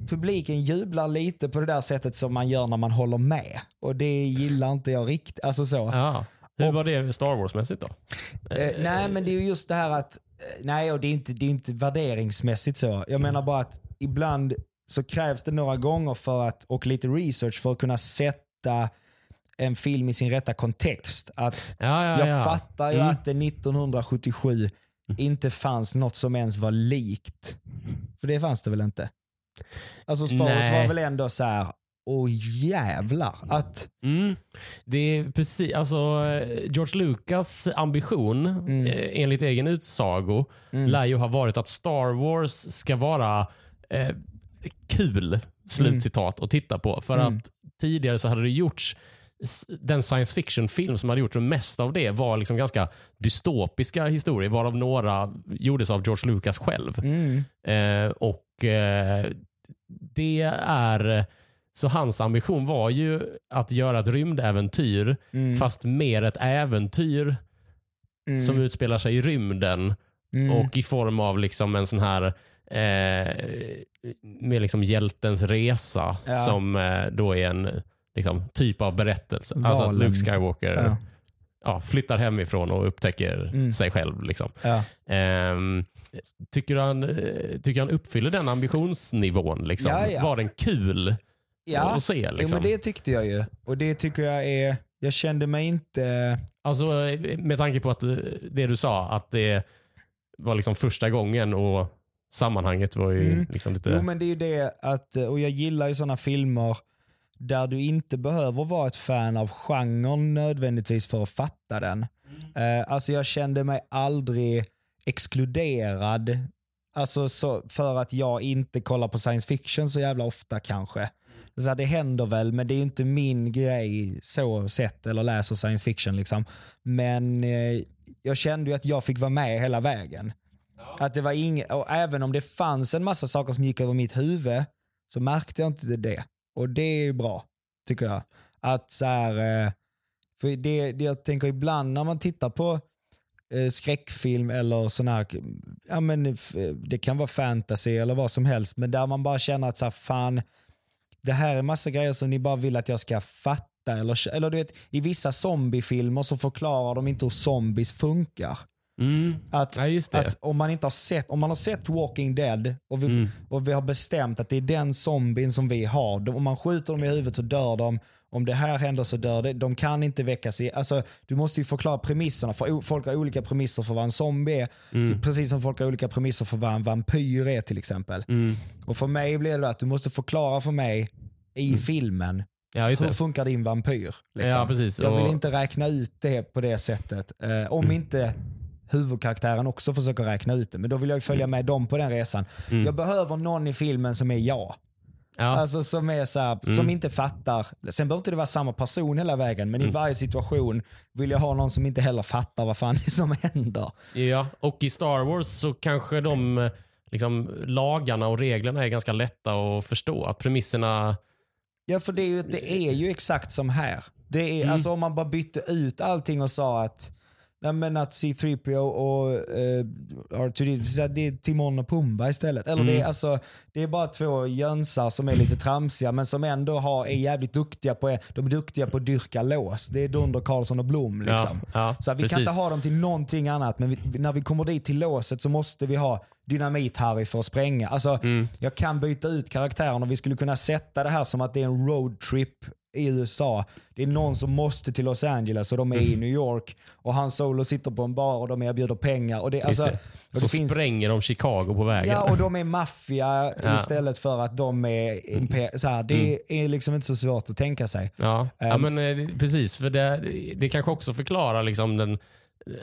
publiken jublar lite på det där sättet som man gör när man håller med. Och det gillar inte jag riktigt. Alltså så. Ja. Hur var det Star Wars-mässigt då? Eh, nej men det är ju just det här att, eh, nej och det är inte, det är inte värderingsmässigt så. Jag menar bara att ibland så krävs det några gånger för att, och lite research för att kunna sätta en film i sin rätta kontext. Att Ja, ja, jag ja. fattar ju Mm. att det 1977 inte fanns något som ens var likt. För det fanns det väl inte? Alltså Star Wars Nej. var väl ändå så här, åh jävlar. Att, Mm. Det är precis, alltså George Lucas ambition Mm. eh, enligt egen utsago lär ju ha varit att Star Wars ska vara eh, kul, slutcitat, att titta på. För Mm. att tidigare så hade det gjorts den science fiction-film som hade gjort det mesta av det var liksom ganska dystopiska historier, varav några gjordes av George Lucas själv. mm, Eh, och eh, det är så hans ambition var ju att göra ett rymdäventyr mm, fast mer ett äventyr mm, som utspelar sig i rymden mm, och i form av liksom en sån här eh, med liksom hjältens resa Ja. som eh, då är en liksom, typ av berättelse. Alltså att Valen. Luke Skywalker ja, ja, flyttar hemifrån och upptäcker Mm. sig själv. Liksom. ja. Tycker, du han, eh, tycker han uppfyller den ambitionsnivån? Liksom? Ja, ja. Var den kul ja. att se? Jo, Liksom? men det tyckte jag ju. Och det tycker jag är, jag kände mig inte, Alltså eh, med tanke på att eh, det du sa, att det var liksom första gången och sammanhanget var ju Mm. liksom lite... Jo men det är ju det att, och jag gillar ju sådana filmer där du inte behöver vara ett fan av genren nödvändigtvis för att fatta den. Eh, alltså jag kände mig aldrig exkluderad, alltså så, för att jag inte kollar på science fiction så jävla ofta kanske. Så här, det händer väl, men det är inte min grej så sett eller läser science fiction. Liksom. Men eh, jag kände ju att jag fick vara med hela vägen. Att det var inget, och även om det fanns en massa saker som gick över mitt huvud så märkte jag inte det. Och det är ju bra, tycker jag. Att så här, eh, för det, det jag tänker ibland när man tittar på skräckfilm eller sån här, ja men f- det kan vara fantasy eller vad som helst, men där man bara känner att så här, fan, det här är massa grejer som ni bara vill att jag ska fatta. Eller, eller du vet, i vissa zombiefilmer så förklarar de inte hur zombies funkar. Mm. Att, Ja, att om, man inte har sett, om man har sett Walking Dead och vi, Mm. och vi har bestämt att det är den zombien som vi har. Om man skjuter dem i huvudet så dör de. Om det här händer så dör det. De kan inte väckas i... Alltså, du måste ju förklara premisserna. För folk har olika premisser för vad en zombie är. Mm. Precis som folk har olika premisser för vad en vampyr är till exempel. Mm. Och för mig blir det att du måste förklara för mig i filmen Ja, hur det. funkar din vampyr. liksom. Ja, precis. Jag vill Och- inte räkna ut det på det sättet. Eh, om inte huvudkaraktären också försöker räkna ut det. Men då vill jag följa med dem på den resan. Mm. Jag behöver någon i filmen som är jag. Ja. Alltså som är så här, Mm. som inte fattar. Sen behöver inte det vara samma person hela vägen, men i Mm. varje situation vill jag ha någon som inte heller fattar vad fan det är som händer. Ja, och i Star Wars så kanske de liksom, lagarna och reglerna är ganska lätta att förstå. Att premisserna... Ja, för det är ju, det är ju exakt som här. Det är, Mm. alltså, om man bara bytte ut allting och sa att Nej, men att C3PO och eh, R2D, så att det är Timon och Pumba istället. Eller det, är, Mm. alltså, det är bara två jönsar som är lite tramsiga men som ändå har, är jävligt duktiga på, de är duktiga på att dyrka lås. Det är Dunder, Karlsson och Blom. Liksom. Ja, ja, Så vi precis. kan inte ha dem till någonting annat, men vi, när vi kommer dit till låset så måste vi ha dynamit-Harry för att spränga. Alltså, Mm. Jag kan byta ut karaktären och vi skulle kunna sätta det här som att det är en roadtrip i USA. Det är någon som måste till Los Angeles och de är i Mm. New York. Och han Solo sitter på en bar och de erbjuder pengar. Och det, alltså, det. och Så det finns, spränger de Chicago på vägen. Ja, och de är maffia Ja. istället för att de är imper- så här, Det är liksom inte så svårt att tänka sig. Ja, ja Ehm. men eh, precis. För det, det kanske också förklarar liksom den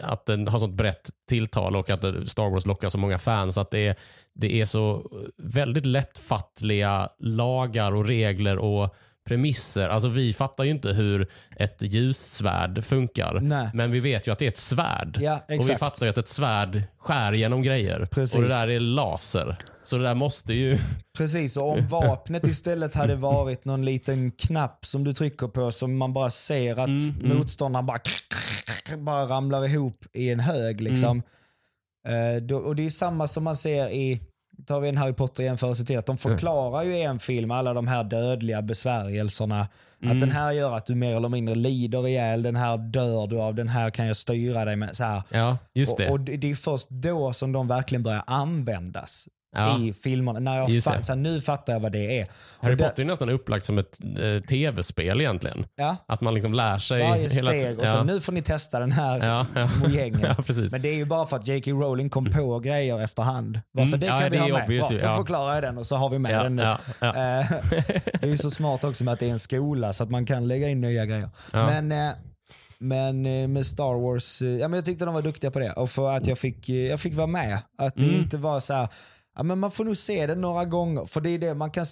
att den har sånt brett tilltal och att Star Wars lockar så många fans. Att det är, det är så väldigt lättfattliga lagar och regler och premisser. Alltså vi fattar ju inte hur ett ljussvärd funkar. Nej. Men vi vet ju att det är ett svärd. Ja, och vi fattar ju att ett svärd skär genom grejer. Precis. Och det där är laser. Så det där måste ju... Precis, och om vapnet istället hade varit någon liten knapp som du trycker på som man bara ser att Mm, motståndaren bara, bara ramlar ihop i en hög. Liksom. Mm. Eh, då, och det är samma som man ser i, tar vi en Harry Potter-jämförelse till, att de förklarar ju i en film alla de här dödliga besvärjelserna. Mm. Att den här gör att du mer eller mindre lider ihjäl, den här dör du av, den här kan jag styra dig med. Så här. Ja, just det. Och, och det det är först då som de verkligen börjar användas Ja. i filmerna. När jag Just det. så här, nu fattar jag vad det är. Harry Och det- Potter är nästan upplagt som ett eh, tv-spel egentligen. Ja, Att man liksom lär sig varje hela steg och så Ja. nu får ni testa den här Ja, ja. mojängen. Men det är ju bara för att J.K. Rowling kom på grejer efterhand. Bara så Mm. det Ja, kan vi det ha med. obvious Bra, Då förklarar jag den och så har vi med den nu. Eh, det är ju så smart också med att det är en skola så att man kan lägga in nya grejer. Men, eh, men eh, med Star Wars, eh, ja, men jag tyckte de var duktiga på det. Och för att jag fick, jag fick vara med. Att det Mm. inte var så här, ja, men man får nog se det några gånger. För det är det man kan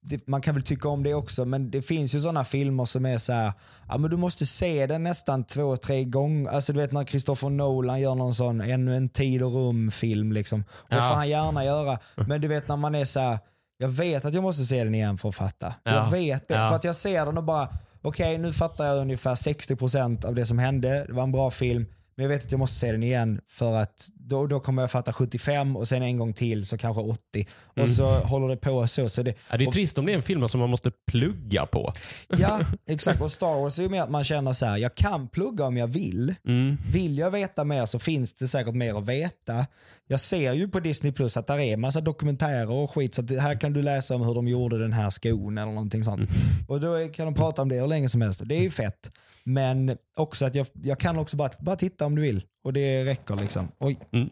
det, man kan väl tycka om det också, men det finns ju sådana filmer som är så här, ja men du måste se den nästan två, tre gånger. Alltså du vet när Christopher Nolan gör någon sån ännu en tid och rum film liksom. Och det Ja. får han gärna göra. Men du vet när man är så här, jag vet att jag måste se den igen för att fatta. Ja. Jag vet det. Ja. För att jag ser den och bara, okej nu fattar jag ungefär 60% av det som hände. Det var en bra film. Men jag vet att jag måste se den igen för att då, då kommer jag fatta 75 och sen en gång till så kanske 80. Och så håller det på så. så det, Ja, det är trist om det är en film som man måste plugga på. Ja, exakt. Och Star Wars är ju mer att man känner så här, jag kan plugga om jag vill. Mm. Vill jag veta mer så finns det säkert mer att veta. Jag ser ju på Disney Plus att där är massa dokumentärer och skit, så här kan du läsa om hur de gjorde den här skon eller någonting sånt. Mm. Och då kan de prata om det hur länge som helst och det är ju fett. Men också att jag, jag kan också bara, bara titta om du vill och det räcker liksom. Oj. Mm.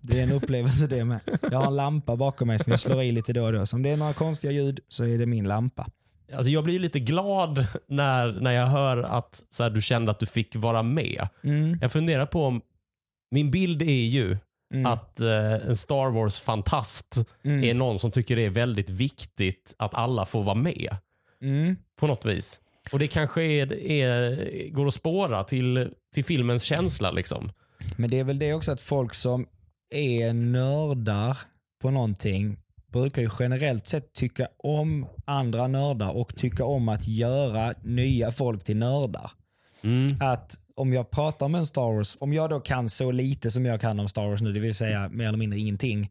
Det är en upplevelse det med. Jag har en lampa bakom mig som jag slår i lite då och då. Så om det är några konstiga ljud så är det min lampa. Alltså jag blir lite glad när, när jag hör att så här, du kände att du fick vara med. Mm. Jag funderar på om, min bild är ju Mm. att eh, en Star Wars-fantast Mm. är någon som tycker det är väldigt viktigt att alla får vara med. Mm. På något vis. Och det kanske är, är, går att spåra till, till filmens känsla. liksom. Men det är väl det också att folk som är nördar på någonting brukar ju generellt sett tycka om andra nördar och tycka om att göra nya folk till nördar. Mm. Att om jag pratar om en Star Wars, om jag då kan så lite som jag kan om Star Wars nu, det vill säga mer eller mindre ingenting.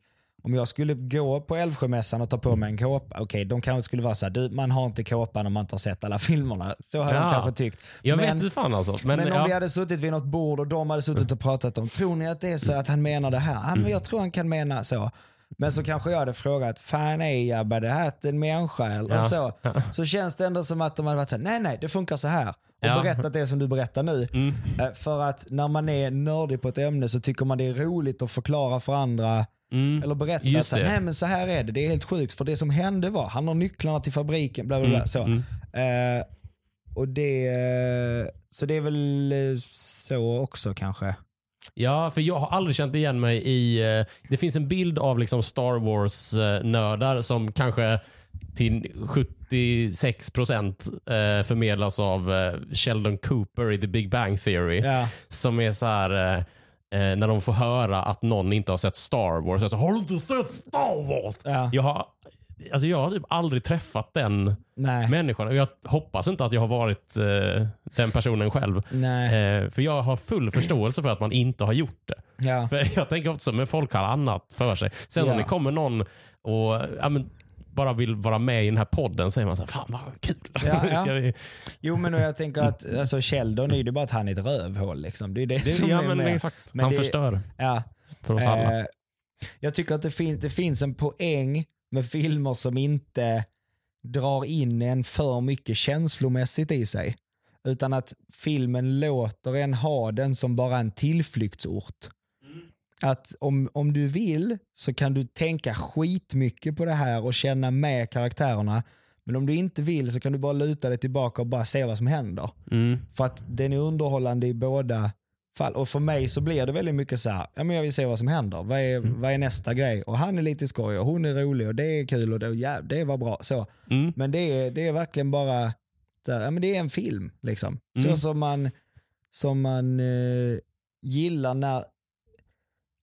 Om jag skulle gå på Älvsjömässan och ta på mig en kåpa, okej de kanske skulle vara så här, du, man har inte kåpan om man inte har sett alla filmerna. Så hade Ja. de kanske tyckt. Jag Men- vet inte fan alltså. Men, men om ja. vi hade suttit vid något bord och de hade suttit och pratat om, tror ni att det är så att han menar det här? Ja, men jag tror han kan mena så. Men så kanske jag hade frågat, fan är Jabba det här en människa eller Ja. så? Så känns det ändå som att de hade varit såhär, nej nej det funkar så här. Och Ja. berättat det som du berättar nu. Mm. Eh, För att när man är nördig på ett ämne så tycker man det är roligt att förklara för andra Mm. eller berätta att Just så här, nej men så här är det, det är helt sjukt. För det som hände var, han har nycklarna till fabriken, bla bla bla. Mm, Så. Eh, och det, eh, så det är väl eh, så också kanske. Ja, för jag har aldrig känt igen mig i... Det finns en bild av liksom Star Wars-nördar som kanske till 76 procent eh, förmedlas av Sheldon Cooper i The Big Bang Theory. Ja. Som är så här... eh, när de får höra att någon inte har sett Star Wars. Jag så, har du inte sett Star Wars? Ja. Jag har, alltså jag har typ aldrig träffat den Nej. människan. Och jag hoppas inte att jag har varit eh, den personen själv. Eh, för jag har full förståelse för att man inte har gjort det. Ja. För jag tänker också, men folk har annat för sig. Sen Ja. om det kommer någon och ja, men, bara vill vara med i den här podden så är man så här, fan vad kul. Ja, ja. Ska vi... Jo men jag tänker att alltså Sheldon är ju bara att han är ett rövhål. Liksom. Det är det, som ja, är men med. exakt. Men Han det- förstör Ja. för oss alla. Eh, jag tycker att det, fin- det finns en poäng med filmer som inte drar in en för mycket känslomässigt i sig. Utan att filmen låter en ha den som bara en tillflyktsort. Att om, om du vill så kan du tänka skitmycket på det här och känna med karaktärerna. Men om du inte vill så kan du bara luta dig tillbaka och bara se vad som händer. Mm. För att den är underhållande i båda fall. Och för mig så blir det väldigt mycket så här, ja, men jag vill se vad som händer. Vad är, Mm. vad är nästa grej? Och han är lite skoj och hon är rolig och det är kul och det, ja, det var bra. Så. Mm. Men det är, det är verkligen bara, här, ja, men det är en film. Liksom. Mm. Så som man, som man eh, gillar när,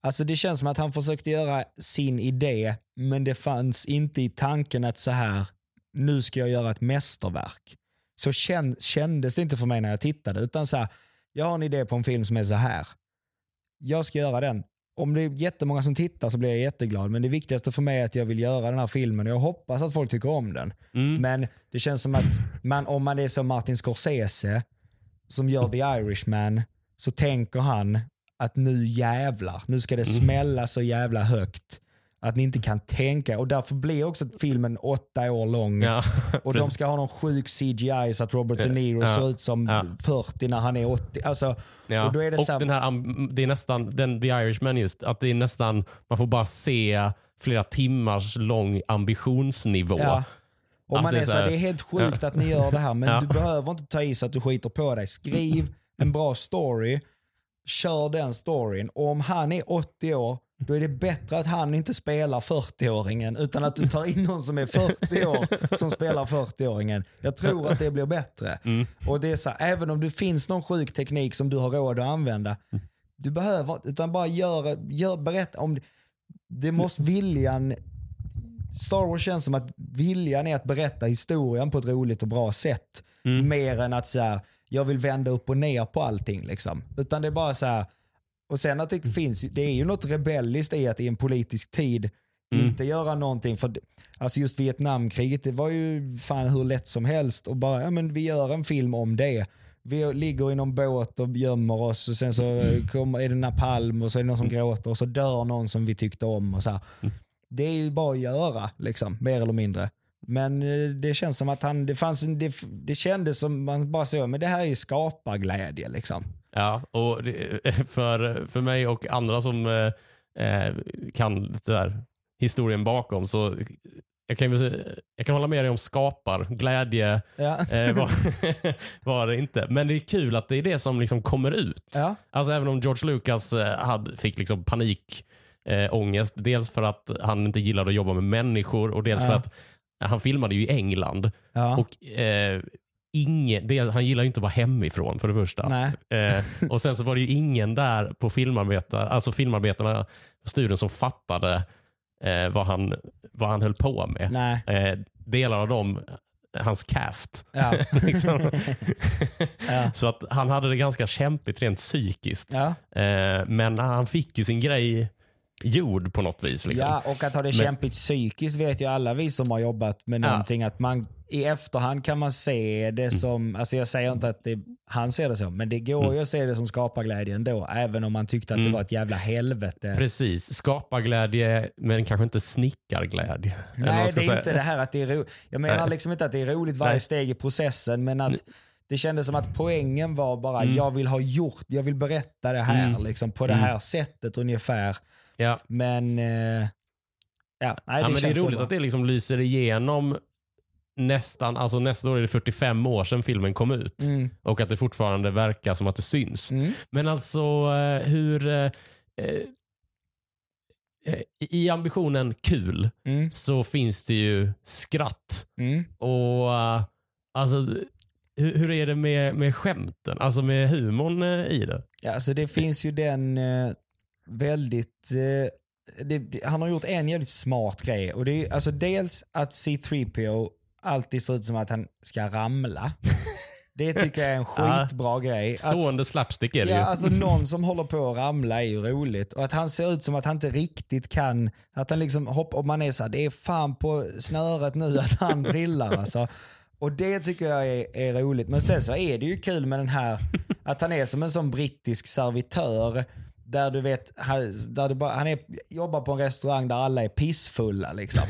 alltså det känns som att han försökte göra sin idé, men det fanns inte i tanken att så här, nu ska jag göra ett mästerverk. Så kän, kändes det inte för mig när jag tittade, utan så här, jag har en idé på en film som är så här. Jag ska göra den. Om det är jättemånga som tittar så blir jag jätteglad, men det viktigaste för mig är att jag vill göra den här filmen och jag hoppas att folk tycker om den. Mm. Men det känns som att man, om man är som Martin Scorsese som gör The Irishman så tänker han att nu jävlar, nu ska det smälla så jävla högt. Att ni inte kan tänka och därför blir också filmen åtta år lång. Ja, Och de precis. ska ha någon sjuk CGI så att Robert De Niro Ja. ser ut som Ja. 40 när han är 80. Alltså. Och då är det och här- den här, det är nästan, den The Irishman just, att det är nästan, man får bara se flera timmars lång ambitionsnivå. Och Att man det är så här, det är helt sjukt att ni gör det här men du behöver inte ta i så att du skiter på dig. Skriv en bra story, kör den storyn och om han är 80 år då är det bättre att han inte spelar 40-åringen utan att du tar in någon som är 40 år som spelar 40-åringen. Jag tror att det blir bättre. Och det är så här, även om det finns någon sjuk teknik som du har råd att använda, du behöver utan bara gör, gör berätta om det. Det måste viljan Star Wars känns som att viljan är att berätta historien på ett roligt och bra sätt. Mer än att så här, jag vill vända upp och ner på allting. Liksom. Utan det är bara så här, och sen att det finns, ju- det är ju något rebelliskt i att i en politisk tid inte göra någonting. För alltså just Vietnamkriget, det var ju fan hur lätt som helst och bara, ja men vi gör en film om det. Vi ligger i någon båt och gömmer oss och sen så kommer, är det napalm och så är det någon som gråter och så dör någon som vi tyckte om. och så här. Det är ju bara att göra, liksom, mer eller mindre. Men eh, det känns som att han, det, fanns en, det, det kändes som man bara så, men det här är ju skaparglädje. Liksom. Ja, och det, för, för mig och andra som eh, eh, kan det där historien bakom så jag kan, jag kan hålla med dig om skapar, glädje Ja. eh, var, var det inte. Men det är kul att det är det som liksom kommer ut. Ja. Alltså även om George Lucas eh, hade, fick liksom panik, eh, ångest. Dels för att han inte gillade att jobba med människor och dels Ja. för att han filmade ju i England. Ja. Och eh, ingen, det, Han gillar ju inte att vara hemifrån för det första. Eh, och sen så var det ju ingen där på filmarbetare, alltså filmarbetarna studion som fattade eh, vad, han, vad han höll på med. Eh, delar av dem, hans cast. Ja. liksom. Ja. Så att han hade det ganska kämpigt rent psykiskt. Ja. Eh, men han fick ju sin grej gjord på något vis. Liksom. ja, och att ha det Men- kämpigt psykiskt vet ju alla vi som har jobbat med Ja. någonting. Att man i efterhand kan man se det som, alltså jag säger inte att det, han ser det så, men det går ju att se det som skaparglädje ändå. Även om man tyckte att det var ett jävla helvete. Precis, skaparglädje men kanske inte snickarglädje. Nej, det är säga. inte det här att det är roligt. Jag menar Nej. liksom inte att det är roligt varje Nej. steg i processen, men att det kändes som att poängen var bara, Mm. jag vill ha gjort, jag vill berätta det här liksom, på det här sättet ungefär. Ja. Men, eh, ja, nej, ja, det men det är roligt bra. att det liksom lyser igenom nästan, alltså nästa år är det 45 år sedan filmen kom ut. Mm. Och att det fortfarande verkar som att det syns. Mm. Men alltså eh, hur... eh, eh, eh, I ambitionen kul Mm. så finns det ju skratt. Mm. Och alltså hur, hur är det med, med skämten? Alltså med humorn i det? Ja, alltså det finns ju den eh, väldigt... Eh, det, det, han har gjort en jävligt smart grej. Och det är, alltså dels att C3PO alltid ser ut som att han ska ramla. Det tycker jag är en Ja. skitbra grej. Att, Stående slapstick är det ja, ju. alltså någon som håller på att ramla är ju roligt. Och att han ser ut som att han inte riktigt kan, att han liksom hoppar, och man är så här, det är fan på snöret nu att han trillar alltså. Och det tycker jag är, är roligt. Men sen så är det ju kul med den här, att han är som en sån brittisk servitör. Där du vet, där du bara, han är, jobbar på en restaurang där alla är pissfulla liksom.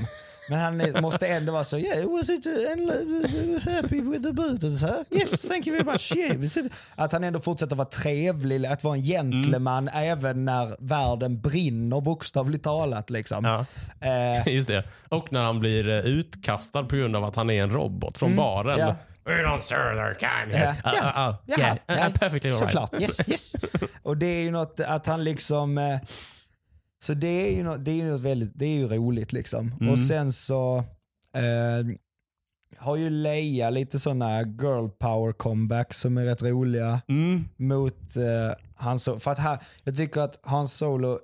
Men han är, måste ändå vara så, yeah, was it uh, happy with the Beatles? Huh? Yes, thank you very much. Yeah. was it-" Att han ändå fortsätter vara trevlig, att vara en gentleman även när världen brinner bokstavligt talat. Liksom. Ja. Eh, Just det. Och när han blir eh, utkastad på grund av att han är en robot från baren. Mm. ja. We don't serve their kind Ja, here. ja, Uh, uh, uh, yeah, ja, uh, perfectly all right. Såklart, yes, yes. Och det är ju något att han liksom... eh, Så det är ju något, det är ju något väldigt, det är ju roligt liksom. Mm. Och sen så eh, har ju Leia lite sådana girl power comebacks som är rätt roliga Mm. mot eh, Han Solo. För att här, jag tycker att Han Solo,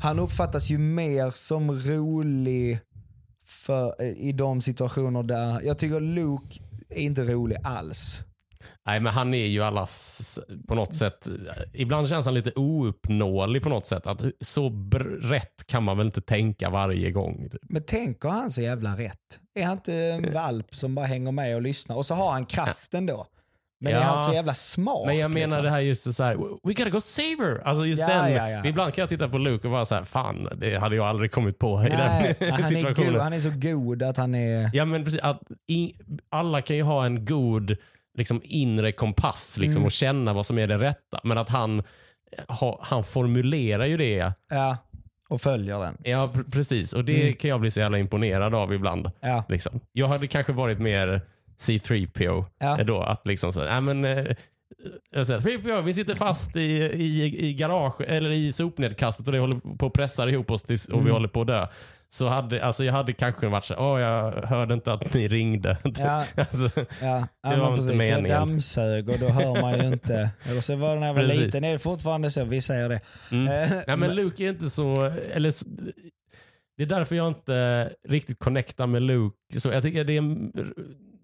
han uppfattas ju mer som rolig för, eh, i de situationer där, jag tycker Luke är inte rolig alls. Nej, men han är ju allas på något sätt. Ibland känns han lite ouppnåelig på något sätt. Att så rätt kan man väl inte tänka varje gång. Typ. Men tänker han så jävla rätt? Är han inte en valp som bara hänger med och lyssnar? Och så har han kraften då. Men är Ja. han så jävla smart? Men jag menar liksom? det här just det så här, we gotta go save her. Alltså just Ja, den. ja. Ibland kan jag titta på Luke och vara så här, fan det hade jag aldrig kommit på i Nej, den han, är situationen. god, han är så god att han är... Ja men precis, att i, alla kan ju ha en god liksom, inre kompass liksom, Mm. och känna vad som är det rätta. Men att han, ha, han formulerar ju det. Ja, och följer den. Ja pr- precis, och det Mm. kan jag bli så jävla imponerad av ibland. Ja, Liksom. Jag hade kanske varit mer C3PO Ja. då. Att liksom så, nej men, jag säger, 3PO, vi sitter fast i, i, i garage eller i sopnedkastet och det håller på att pressa ihop oss tills, och vi Mm. håller på att dö. Så hade, alltså jag hade kanske varit så åh jag hörde inte att ni ringde. Ja. alltså, ja. ja var men inte precis. Jag meningen. dammsög och då hör man ju inte. Eller så var det när jag var Precis. liten, är det fortfarande så? Vi säger det. mm. Eh, Nej men Luke är inte så, eller det är därför jag inte riktigt connectar med Luke. Så jag tycker det är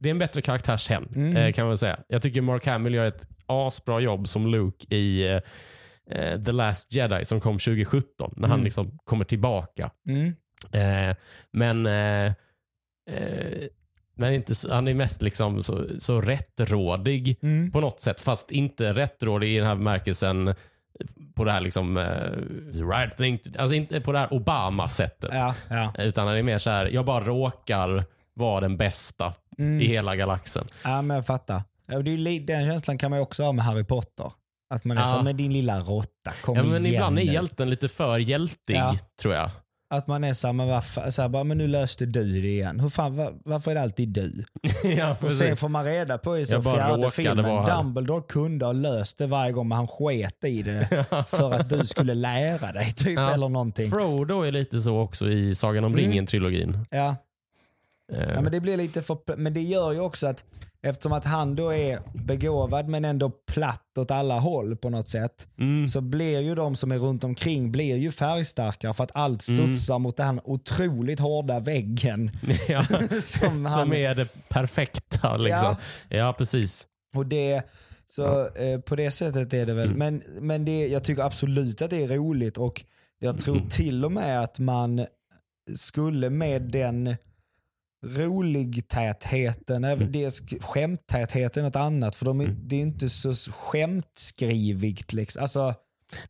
det är en bättre karaktär sen, Mm. eh, kan man säga. Jag tycker Mark Hamill gör ett asbra jobb som Luke i eh, The Last Jedi som kom 2017, när han Mm. liksom kommer tillbaka. Mm. Eh, men eh, men inte han är mest liksom så, så rättrådig Mm. på något sätt. Fast inte rättrådig i den här bemärkelsen på det här liksom eh, right thing to, alltså inte på det här Obama-sättet. Ja, ja. Utan han är mer så här, jag bara råkar vara den bästa Mm. i hela galaxen. ja, men jag fattar. Den känslan kan man ju också ha med Harry Potter. Att man är Ja. som med din lilla råtta, kom Ja, men igen ibland är hjälten lite för hjältig, Ja. tror jag. Att man är såhär, men, vad fa- så här, bara, men nu löste du det igen. Hur fan, va- varför är det alltid du? ja, Och sen får man reda på i så fjärde filmen. Dumbledore kunde ha löst det varje gång men han sket i det för att du skulle lära dig typ Ja. eller någonting. Frodo är lite så också i Sagan om Mm. ringen-trilogin. Ja. Eh, ja, men det blir lite för, men det gör ju också att eftersom att han då är begåvad men ändå platt åt alla håll på något sätt mm. så blir ju de som är runt omkring blir ju färgstarkare för att allt Mm. studsar mot den otroligt hårda väggen. ja. som han, Som är det perfekta. Liksom. Ja. precis. Och det, så eh, på det sättet är det väl, Mm. men, men det, jag tycker absolut att det är roligt och jag tror Mm. till och med att man skulle med den roligtätheten, mm. det, sk- skämttätheten något annat för de, Mm. det är inte så skämtskrivigt. Liksom. Alltså,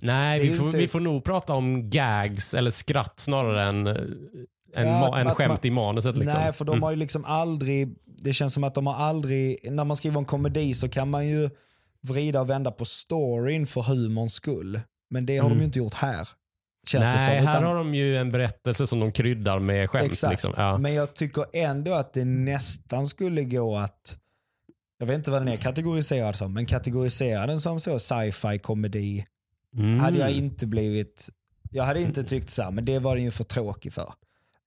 Nej, vi får, inte- vi får nog prata om gags eller skratt snarare än, än, Ja, att skämt man- i manuset. Liksom. Nej, för de Mm. har ju liksom aldrig, det känns som att de har aldrig, när man skriver en komedi så kan man ju vrida och vända på storyn för humorns skull. Men det har Mm. de ju inte gjort här. Känns Nej, det som. här Utan- har de ju en berättelse som de kryddar med skämt. Exakt, Liksom. Ja. men jag tycker ändå att det nästan skulle gå att, jag vet inte vad den är kategoriserad som, men kategorisera den som så sci-fi komedi Mm. hade jag inte blivit, jag hade inte tyckt så här, men det var den ju för tråkig för.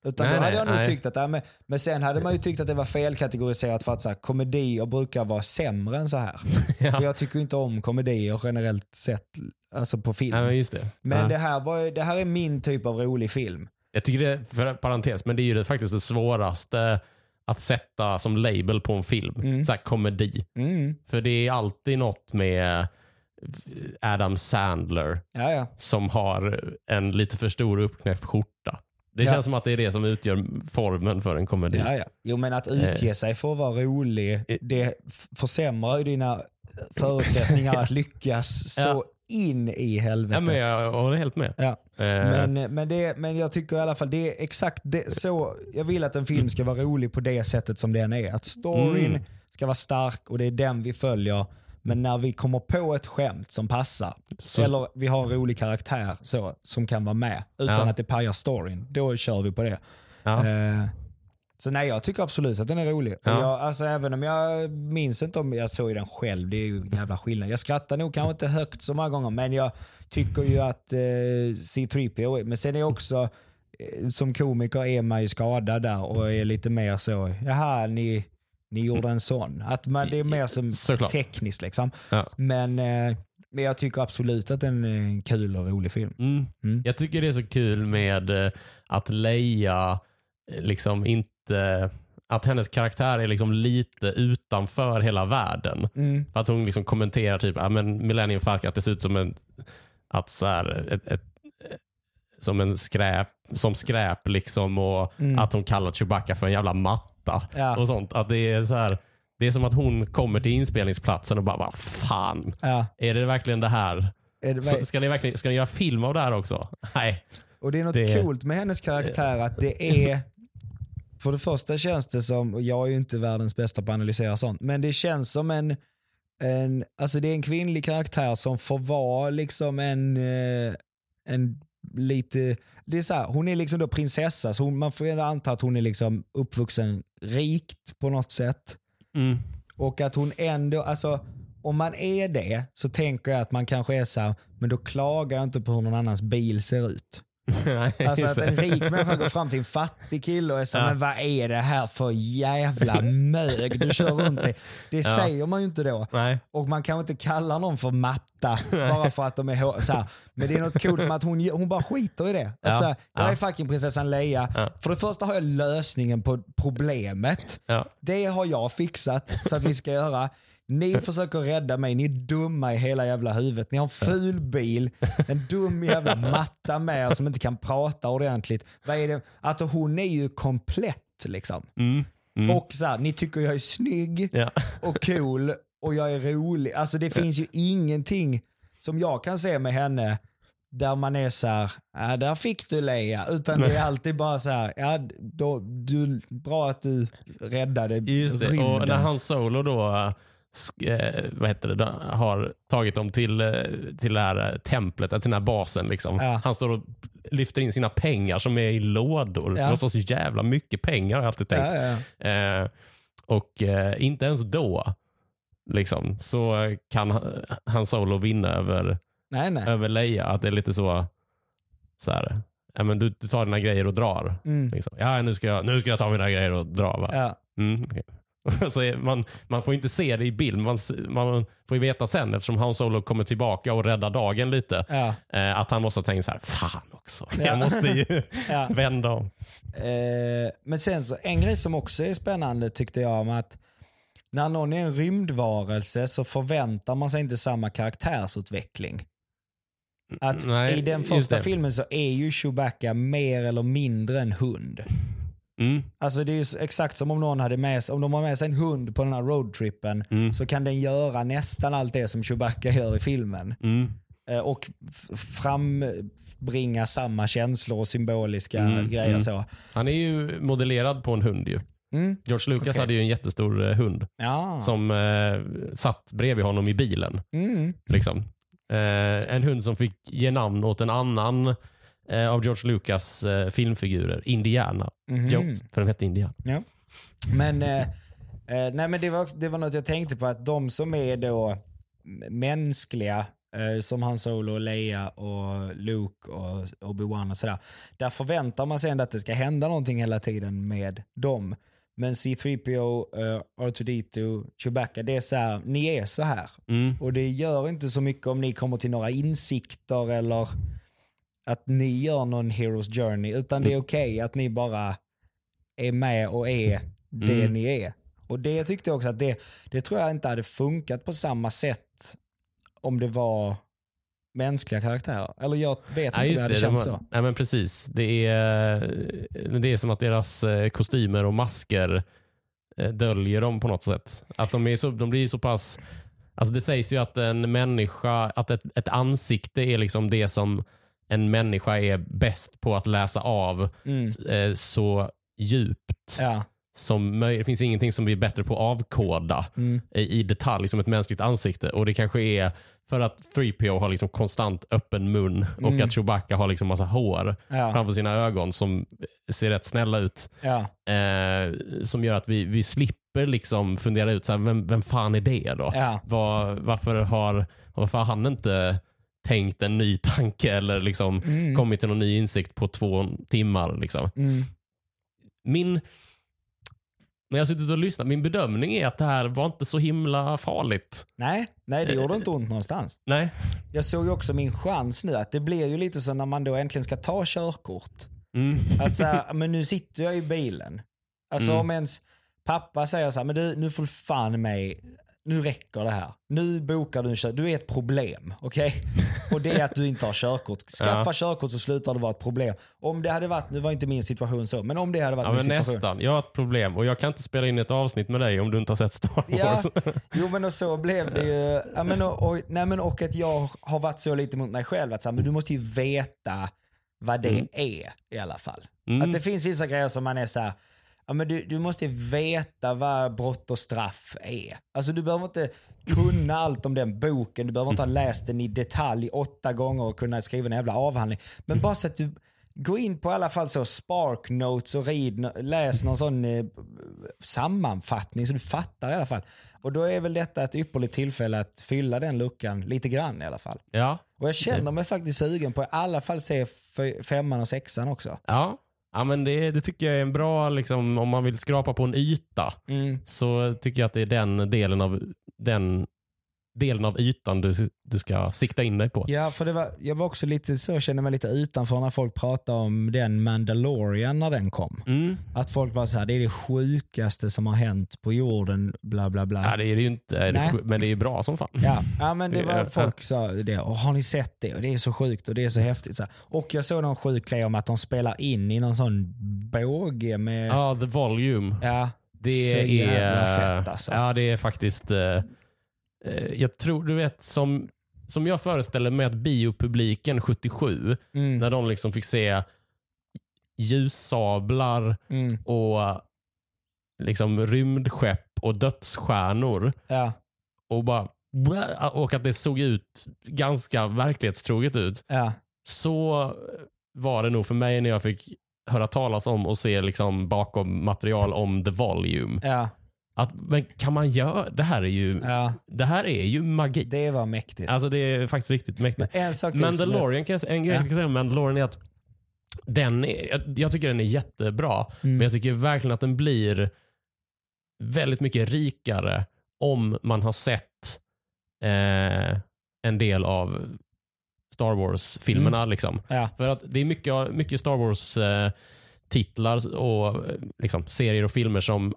Utan Nej, då hade jag nog nej. tyckt att, men, men sen hade man ju tyckt att det var felkategoriserat för att så här, komedier brukar vara sämre än så här. Ja. För jag tycker inte om komedier generellt sett, alltså på film. Men just det. men ja. det, här var, det här är min typ av rolig film. Jag tycker det, för parentes, men det är ju det, faktiskt det svåraste att sätta som label på en film. Mm. Så här, komedi. Mm. För det är alltid något med Adam Sandler Ja, ja. som har en lite för stor uppknäppt skjorta. Det Ja. känns som att det är det som utgör formen för en komedi. Ja, ja. Jo men att utge sig för att vara rolig, Eh. det försämrar ju dina förutsättningar att lyckas så Ja. In i helvete. Ja, men jag håller helt med. Ja. Eh, Men, men, det, men jag tycker i alla fall det är exakt det, så. Jag vill att en film ska vara rolig på det sättet som den är. Att storyn Mm. ska vara stark och det är den vi följer. Men när vi kommer på ett skämt som passar, Så- eller vi har en rolig karaktär så, som kan vara med utan Ja. att det pajar storyn, då kör vi på det. ja. Eh, Så nej, jag tycker absolut att den är rolig. Ja. Jag, alltså, även om jag minns inte om jag såg den själv, det är ju en jävla skillnad. Jag skrattar nog kanske inte högt så många gånger, men jag tycker ju att eh, C3PO, är- men sen är också, eh, som komiker är man ju skadad där och är lite mer så, jaha, ni, ni gjorde en sån. Att man, det är mer som Såklart. tekniskt liksom. Ja. Men, eh, men jag tycker absolut att den är en kul och rolig film. Mm. Mm. Jag tycker det är så kul med eh, att Leia eh, liksom inte att hennes karaktär är liksom lite utanför hela världen. Mm. För att hon liksom kommenterar typ, ja men Millennium Falcon att det ser ut som en, att så här, ett, ett, som en skräp, som skräp liksom och Mm. att hon kallar Chewbacca för en jävla matta Ja. och sånt. Att det är så här, det är som att hon kommer till inspelningsplatsen och bara, vad fan, Ja. är det verkligen det här? Är det, Så, ska, ni verkligen, ska ni göra film av det här också? Nej. Och det är något Det- coolt med hennes karaktär att det är, för det första känns det som, jag är ju inte världens bästa på att analysera sånt, men det känns som en, en alltså det är en kvinnlig karaktär som får vara liksom en, eh, en lite, det är så här, hon är liksom då prinsessa, så hon, man får ändå anta att hon är liksom uppvuxen rikt på något sätt. Mm. Och att hon ändå, alltså om man är det så tänker jag att man kanske är så här, men då klagar jag inte på hur någon annans bil ser ut. Nej, Alltså att en rik människa går fram till en fattig kille och är så här, Ja. men vad är det här för jävla mög du kör runt i? Det Ja. säger man ju inte då. Nej. Och man kan inte kalla någon för matta bara för att de är hå- så här. Men det är något coolt med att hon, hon bara skiter i det. Att Ja. så här, jag Ja. är fucking prinsessan Leia. För det första har jag lösningen på problemet. Det har jag fixat så att vi ska göra. Ni försöker rädda mig, ni är dumma i hela jävla huvudet. Ni har en ful bil, en dum jävla matta med er som inte kan prata ordentligt. Vad är det? Alltså hon är ju komplett liksom. Mm. Mm. Och så här, ni tycker jag är snygg Ja. och cool och jag är rolig. Alltså det finns ju ingenting som jag kan se med henne där man är så här, ja där fick du Leia. Utan det är alltid bara så här, ja då, du, bra att du räddade Just det. rymden. Och när han solo då eh, eh, vad heter det, har tagit dem till, eh, till det här eh, templet, till den här basen. Liksom. Ja. Han står och lyfter in sina pengar som är i lådor. Ja. Det vara så jävla mycket pengar har jag alltid tänkt. ja. Eh, och eh, inte ens då liksom, så kan han, solo vinna över, Nej, nej. över Leia. Att det är lite så, så här, ja, men du, du tar dina grejer och drar. Mm. Liksom. Ja, nu ska, jag, nu ska jag ta mina grejer och dra. Va? Ja. Mm, okej. så är- man, man får inte se det i bild, man, man får ju veta sen eftersom Han Solo kommer tillbaka och räddar dagen lite. Ja. Eh, att han måste ha tänkt så här, fan också, Ja. jag måste ju Ja. vända om. Eh, men sen så, en grej som också är spännande tyckte jag om att när någon är en rymdvarelse så förväntar man sig inte samma karaktärsutveckling. Att Nej, i den första filmen så är ju Chewbacca mer eller mindre en hund. Mm, Alltså det är exakt som om någon hade med sig, om de har med sig en hund på den här roadtrippen mm, så kan den göra nästan allt det som Chewbacca gör i filmen. mm. Eh, och frambringa samma känslor och symboliska Mm, grejer. mm. så. Han är ju modellerad på en hund ju. Mm. George Lucas Okej. hade ju en jättestor eh, hund Ja. som eh, satt bredvid honom i bilen. Mm. Liksom. Eh, en hund som fick ge namn åt en annan eh, av George Lucas eh, filmfigurer, Indiana Mhm. Jones, för den hette Indiana. Men, eh, eh, nej, men det, var, det var något jag tänkte på, att de som är då mänskliga, eh, som Han Solo, Leia och Luke och Obi-Wan och sådär, där förväntar man sig ändå att det ska hända någonting hela tiden med dem. Men C3PO, uh, R2D2, Chewbacca, det är så här, ni är så här. Mm. Och det gör inte så mycket om ni kommer till några insikter eller att ni gör någon Heroes Journey, utan det är okej att ni bara är med och är det Mm. ni är. Och det tyckte jag också att det, det tror jag inte hade funkat på samma sätt om det var mänskliga karaktärer. Eller jag vet inte Nej, om det hade det. känts de, så. nej, men precis. Det är, det är som att deras eh, kostymer och masker eh, döljer dem på något sätt. Att de, är så, de blir så pass... Alltså det sägs ju att en människa, att ett, ett ansikte är liksom det som en människa är bäst på att läsa av Mm. eh, så djupt. Ja. som möj- det finns ingenting som blir bättre på att avkoda Mm. i, i detalj som ett mänskligt ansikte. Och det kanske är för att 3PO har liksom konstant öppen mun och Mm. att Chewbacca har liksom massa hår Ja, framför sina ögon som ser rätt snälla ut. ja, Eh, som gör att vi, vi slipper liksom fundera ut, så här, vem, vem fan är det då? Var, varför, har, varför har han inte tänkt en ny tanke eller liksom Mm. kommit till någon ny insikt på två timmar? Liksom. Mm. Min, när jag suttit och lyssnat, min bedömning är att det här var inte så himla farligt. Nej, nej, det gjorde inte ont någonstans. Nej. Jag såg ju också min chans nu att det blir ju lite så när man då äntligen ska ta körkort. Mm. Att så här, men nu sitter jag i bilen. Alltså Mm. om ens pappa säger så här, men du, nu får du fan mig, nu räcker det här. Nu bokar du en kör, du är ett problem, okej? Och det är att du inte har körkort. Skaffa Ja. körkort så slutar det vara ett problem. Om det hade varit, nu var inte min situation så, men om det hade varit Ja, min men situation. nästan. Jag har ett problem och jag kan inte spela in ett avsnitt med dig om du inte har sett Star Ja, Wars. jo men och så blev det ju. Ja, men och, och, nej, men och att jag har varit så lite mot mig själv. Att så här, men du måste ju veta vad det Mm. är i alla fall. Mm. Att det finns vissa grejer som man är så här, ja, men du, du måste veta vad brott och straff är. Alltså du behöver inte kunna allt om den boken, du behöver inte ha läst den i detalj åtta gånger och kunna skriva en jävla avhandling. Men bara så att du går in på i alla fall så Spark Notes och no- läs någon sån eh, sammanfattning så du fattar i alla fall. Och då är väl detta ett ypperligt tillfälle att fylla den luckan lite grann i alla fall. Ja. Och jag känner mig faktiskt sugen på i alla fall se femman och sexan också. Ja. Ja, men det, det tycker jag är en bra, liksom, om man vill skrapa på en yta, så tycker jag att det är den delen av, den delen av ytan du, du ska sikta in dig på. Ja, för det var, jag var också lite så, kände mig lite utanför när folk pratade om den Mandalorian när den kom. Mm. Att folk var så här, det är det sjukaste som har hänt på jorden, bla bla bla. Ja, det är det ju inte, är det men det är ju bra som fan. Ja, ja men det var folk sa det. Och har ni sett det? Och det är så sjukt och det är så häftigt. Så här. Och jag såg någon sjuk grej om att de spelar in i någon sån båge med... Ja, The Volume. Ja, Det så är, jävla fett alltså. Ja, det är faktiskt... eh, jag tror, du vet, som, som jag föreställer mig att biopubliken 77, Mm, när de liksom fick se ljussablar mm, och eh, liksom rymdskepp och dödsstjärnor ja, och bara och att det såg ut ganska verklighetstroget ut. ja, Så var det nog för mig när jag fick höra talas om och se liksom bakom material om The Volume. ja, Att, men kan man göra, det här är ju, ja. det här är ju magi. Det var mäktigt. Alltså det är faktiskt riktigt mäktigt. en sak Mandalorian, kan jag, en grej Ja. jag kan säga om Mandalorian är att den är, jag, tycker den är jättebra, Mm. men jag tycker verkligen att den blir väldigt mycket rikare om man har sett eh, en del av Star Wars-filmerna. Liksom. Ja, För att det är mycket, mycket Star Wars-titlar och eh, liksom, serier och filmer som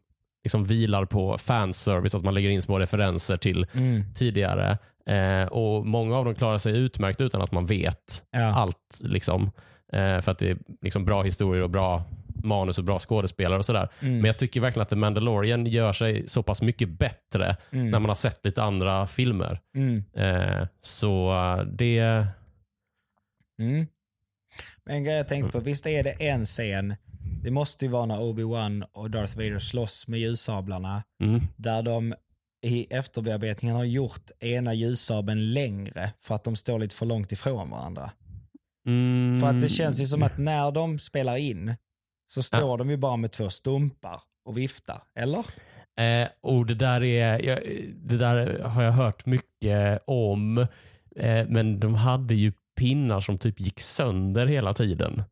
liksom vilar på fanservice, att man lägger in små referenser till mm, tidigare. Eh, och Många av dem klarar sig utmärkt utan att man vet ja. allt. Liksom. Eh, för att det är liksom bra historier och bra manus och bra skådespelare och sådär. Mm, Men jag tycker verkligen att The Mandalorian gör sig så pass mycket bättre mm, när man har sett lite andra filmer. mm, Eh, så eh, det... mm. Men En grej jag tänkte på, visst är det en scen, det måste ju vara när Obi-Wan och Darth Vader slåss med ljussablarna, Mm, där de i efterbearbetningen har gjort ena ljussabeln längre för att de står lite för långt ifrån varandra. mm, För att det känns ju som att när de spelar in så står de ju bara med två stumpar och viftar, eller? Eh, och det där, är, jag, det där har jag hört mycket om. Eh, men de hade ju pinnar som typ gick sönder hela tiden.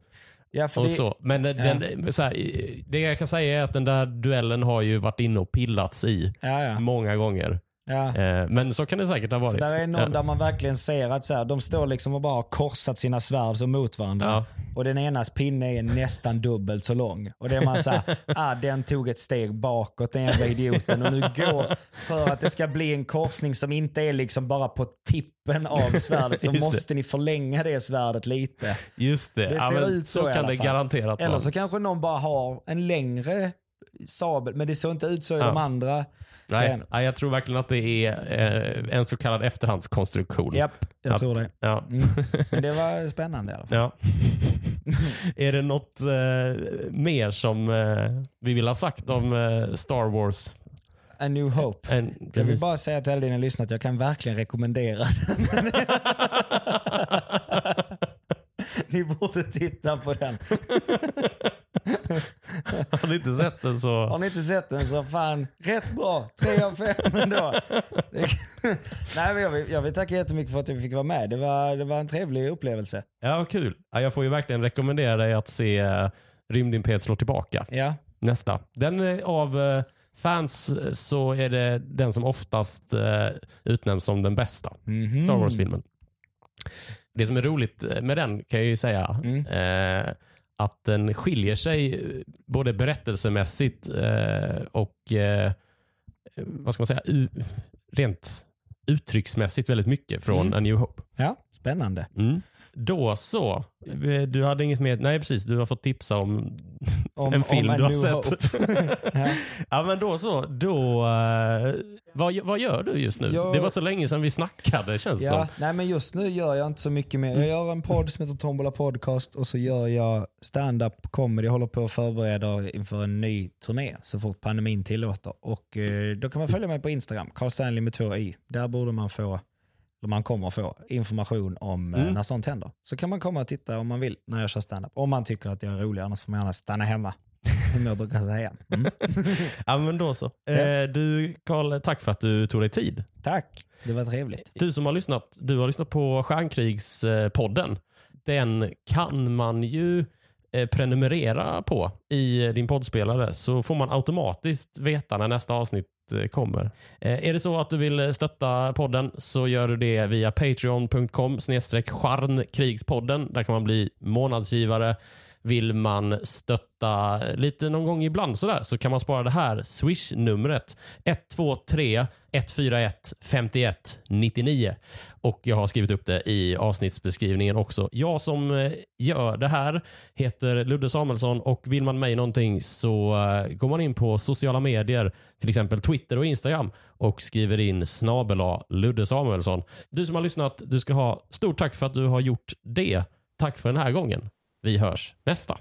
Ja, för Och det, så. Men den, så här, det jag kan säga är att den där duellen har ju varit inne och pillats i ja, ja, många gånger. Ja. Eh, men så kan det säkert ha varit. Där är någon ja. där man verkligen ser att så här, de står liksom och bara har korsat sina svärd så mot varandra. Ja. Och den enas pinne är nästan dubbelt så lång. Och det är man såhär, ah, den tog ett steg bakåt den jävla idioten. Och nu går, för att det ska bli en korsning som inte är liksom bara på tippen av svärdet så måste ni förlänga det svärdet lite. Just det. Det ja, ser men ut så i kan det garanterat Eller så kanske någon bara har en längre sabel, men det såg inte ut så i Ja. de andra. Nej, nej, jag tror verkligen att det är eh, en så kallad efterhandskonstruktion. Japp, jag Att- tror det. Ja. Mm. Men det var spännande i alla fall. Ja. är det något eh, mer som eh, vi vill ha sagt om eh, Star Wars? A New Hope. En, Jag vill bara säga till alla dina lyssnare att jag kan verkligen rekommendera den. Ni borde titta på den. Har ni inte sett den så... Har ni inte sett den så fan, rätt bra. Tre av fem ändå. Nej, men jag, vill, jag vill tacka jättemycket för att jag fick vara med. Det var, det var en trevlig upplevelse. Ja, vad kul. Ja, jag får ju verkligen rekommendera dig att se uh, Rymdimperiet slår tillbaka. Ja, Nästa. Den är av eh, fans eh, så är det den som oftast eh, utnämns som den bästa Mhm. Star Wars-filmen. Det som är roligt eh, med den kan jag ju säga Mm. eh, att den skiljer sig eh, både berättelsemässigt eh, och eh, vad ska man säga, rent uttrycksmässigt väldigt mycket från Mm. A New Hope. ja, spännande. Mm. Då så. Eh, Du hade inget mer? Nej precis, du har fått tipsa om Om, en film om du har sett. Ja. men då så. Då, eh, vad, vad gör du just nu? Jag- Det var så länge sedan vi snackade känns det Ja, som. nej men just nu gör jag inte så mycket mer. Jag gör en podd som heter Tombola Podcast och så gör jag stand-up comedy. Jag håller på att förbereda inför en ny turné så fort pandemin tillåter. Och eh, då kan man följa mig på Instagram, Carl Stanley med två i. Där borde man få, man kommer få, information om eh, Mm. när sånt händer. Så kan man komma och titta om man vill när jag kör stand-up. Om man tycker att jag är rolig, annars får man gärna stanna hemma. Som jag brukar säga. Mm. Ja men då så. Ja. Eh, du Karl, tack för att du tog dig tid. Tack, det var trevligt. Du som har lyssnat, du har lyssnat på Stjärnkrigspodden. Den kan man ju eh, prenumerera på i din poddspelare så får man automatiskt veta när nästa avsnitt Eh, kommer. Eh, Är det så att du vill eh, stötta podden så gör du det via patreon.com snedstreck charnkrigspodden. Där kan man bli månadsgivare. Vill man stötta lite någon gång ibland sådär så kan man spara det här swish-numret 123 141 51 99 och jag har skrivit upp det i avsnittsbeskrivningen också. Jag som eh, gör det här heter Ludde Samuelsson och vill man mig någonting så eh, går man in på sociala medier, till exempel Twitter och Instagram och skriver in snabela Ludde Samuelsson. Du som har lyssnat, du ska ha stort tack för att du har gjort det. Tack för den här gången. Vi hörs nästa.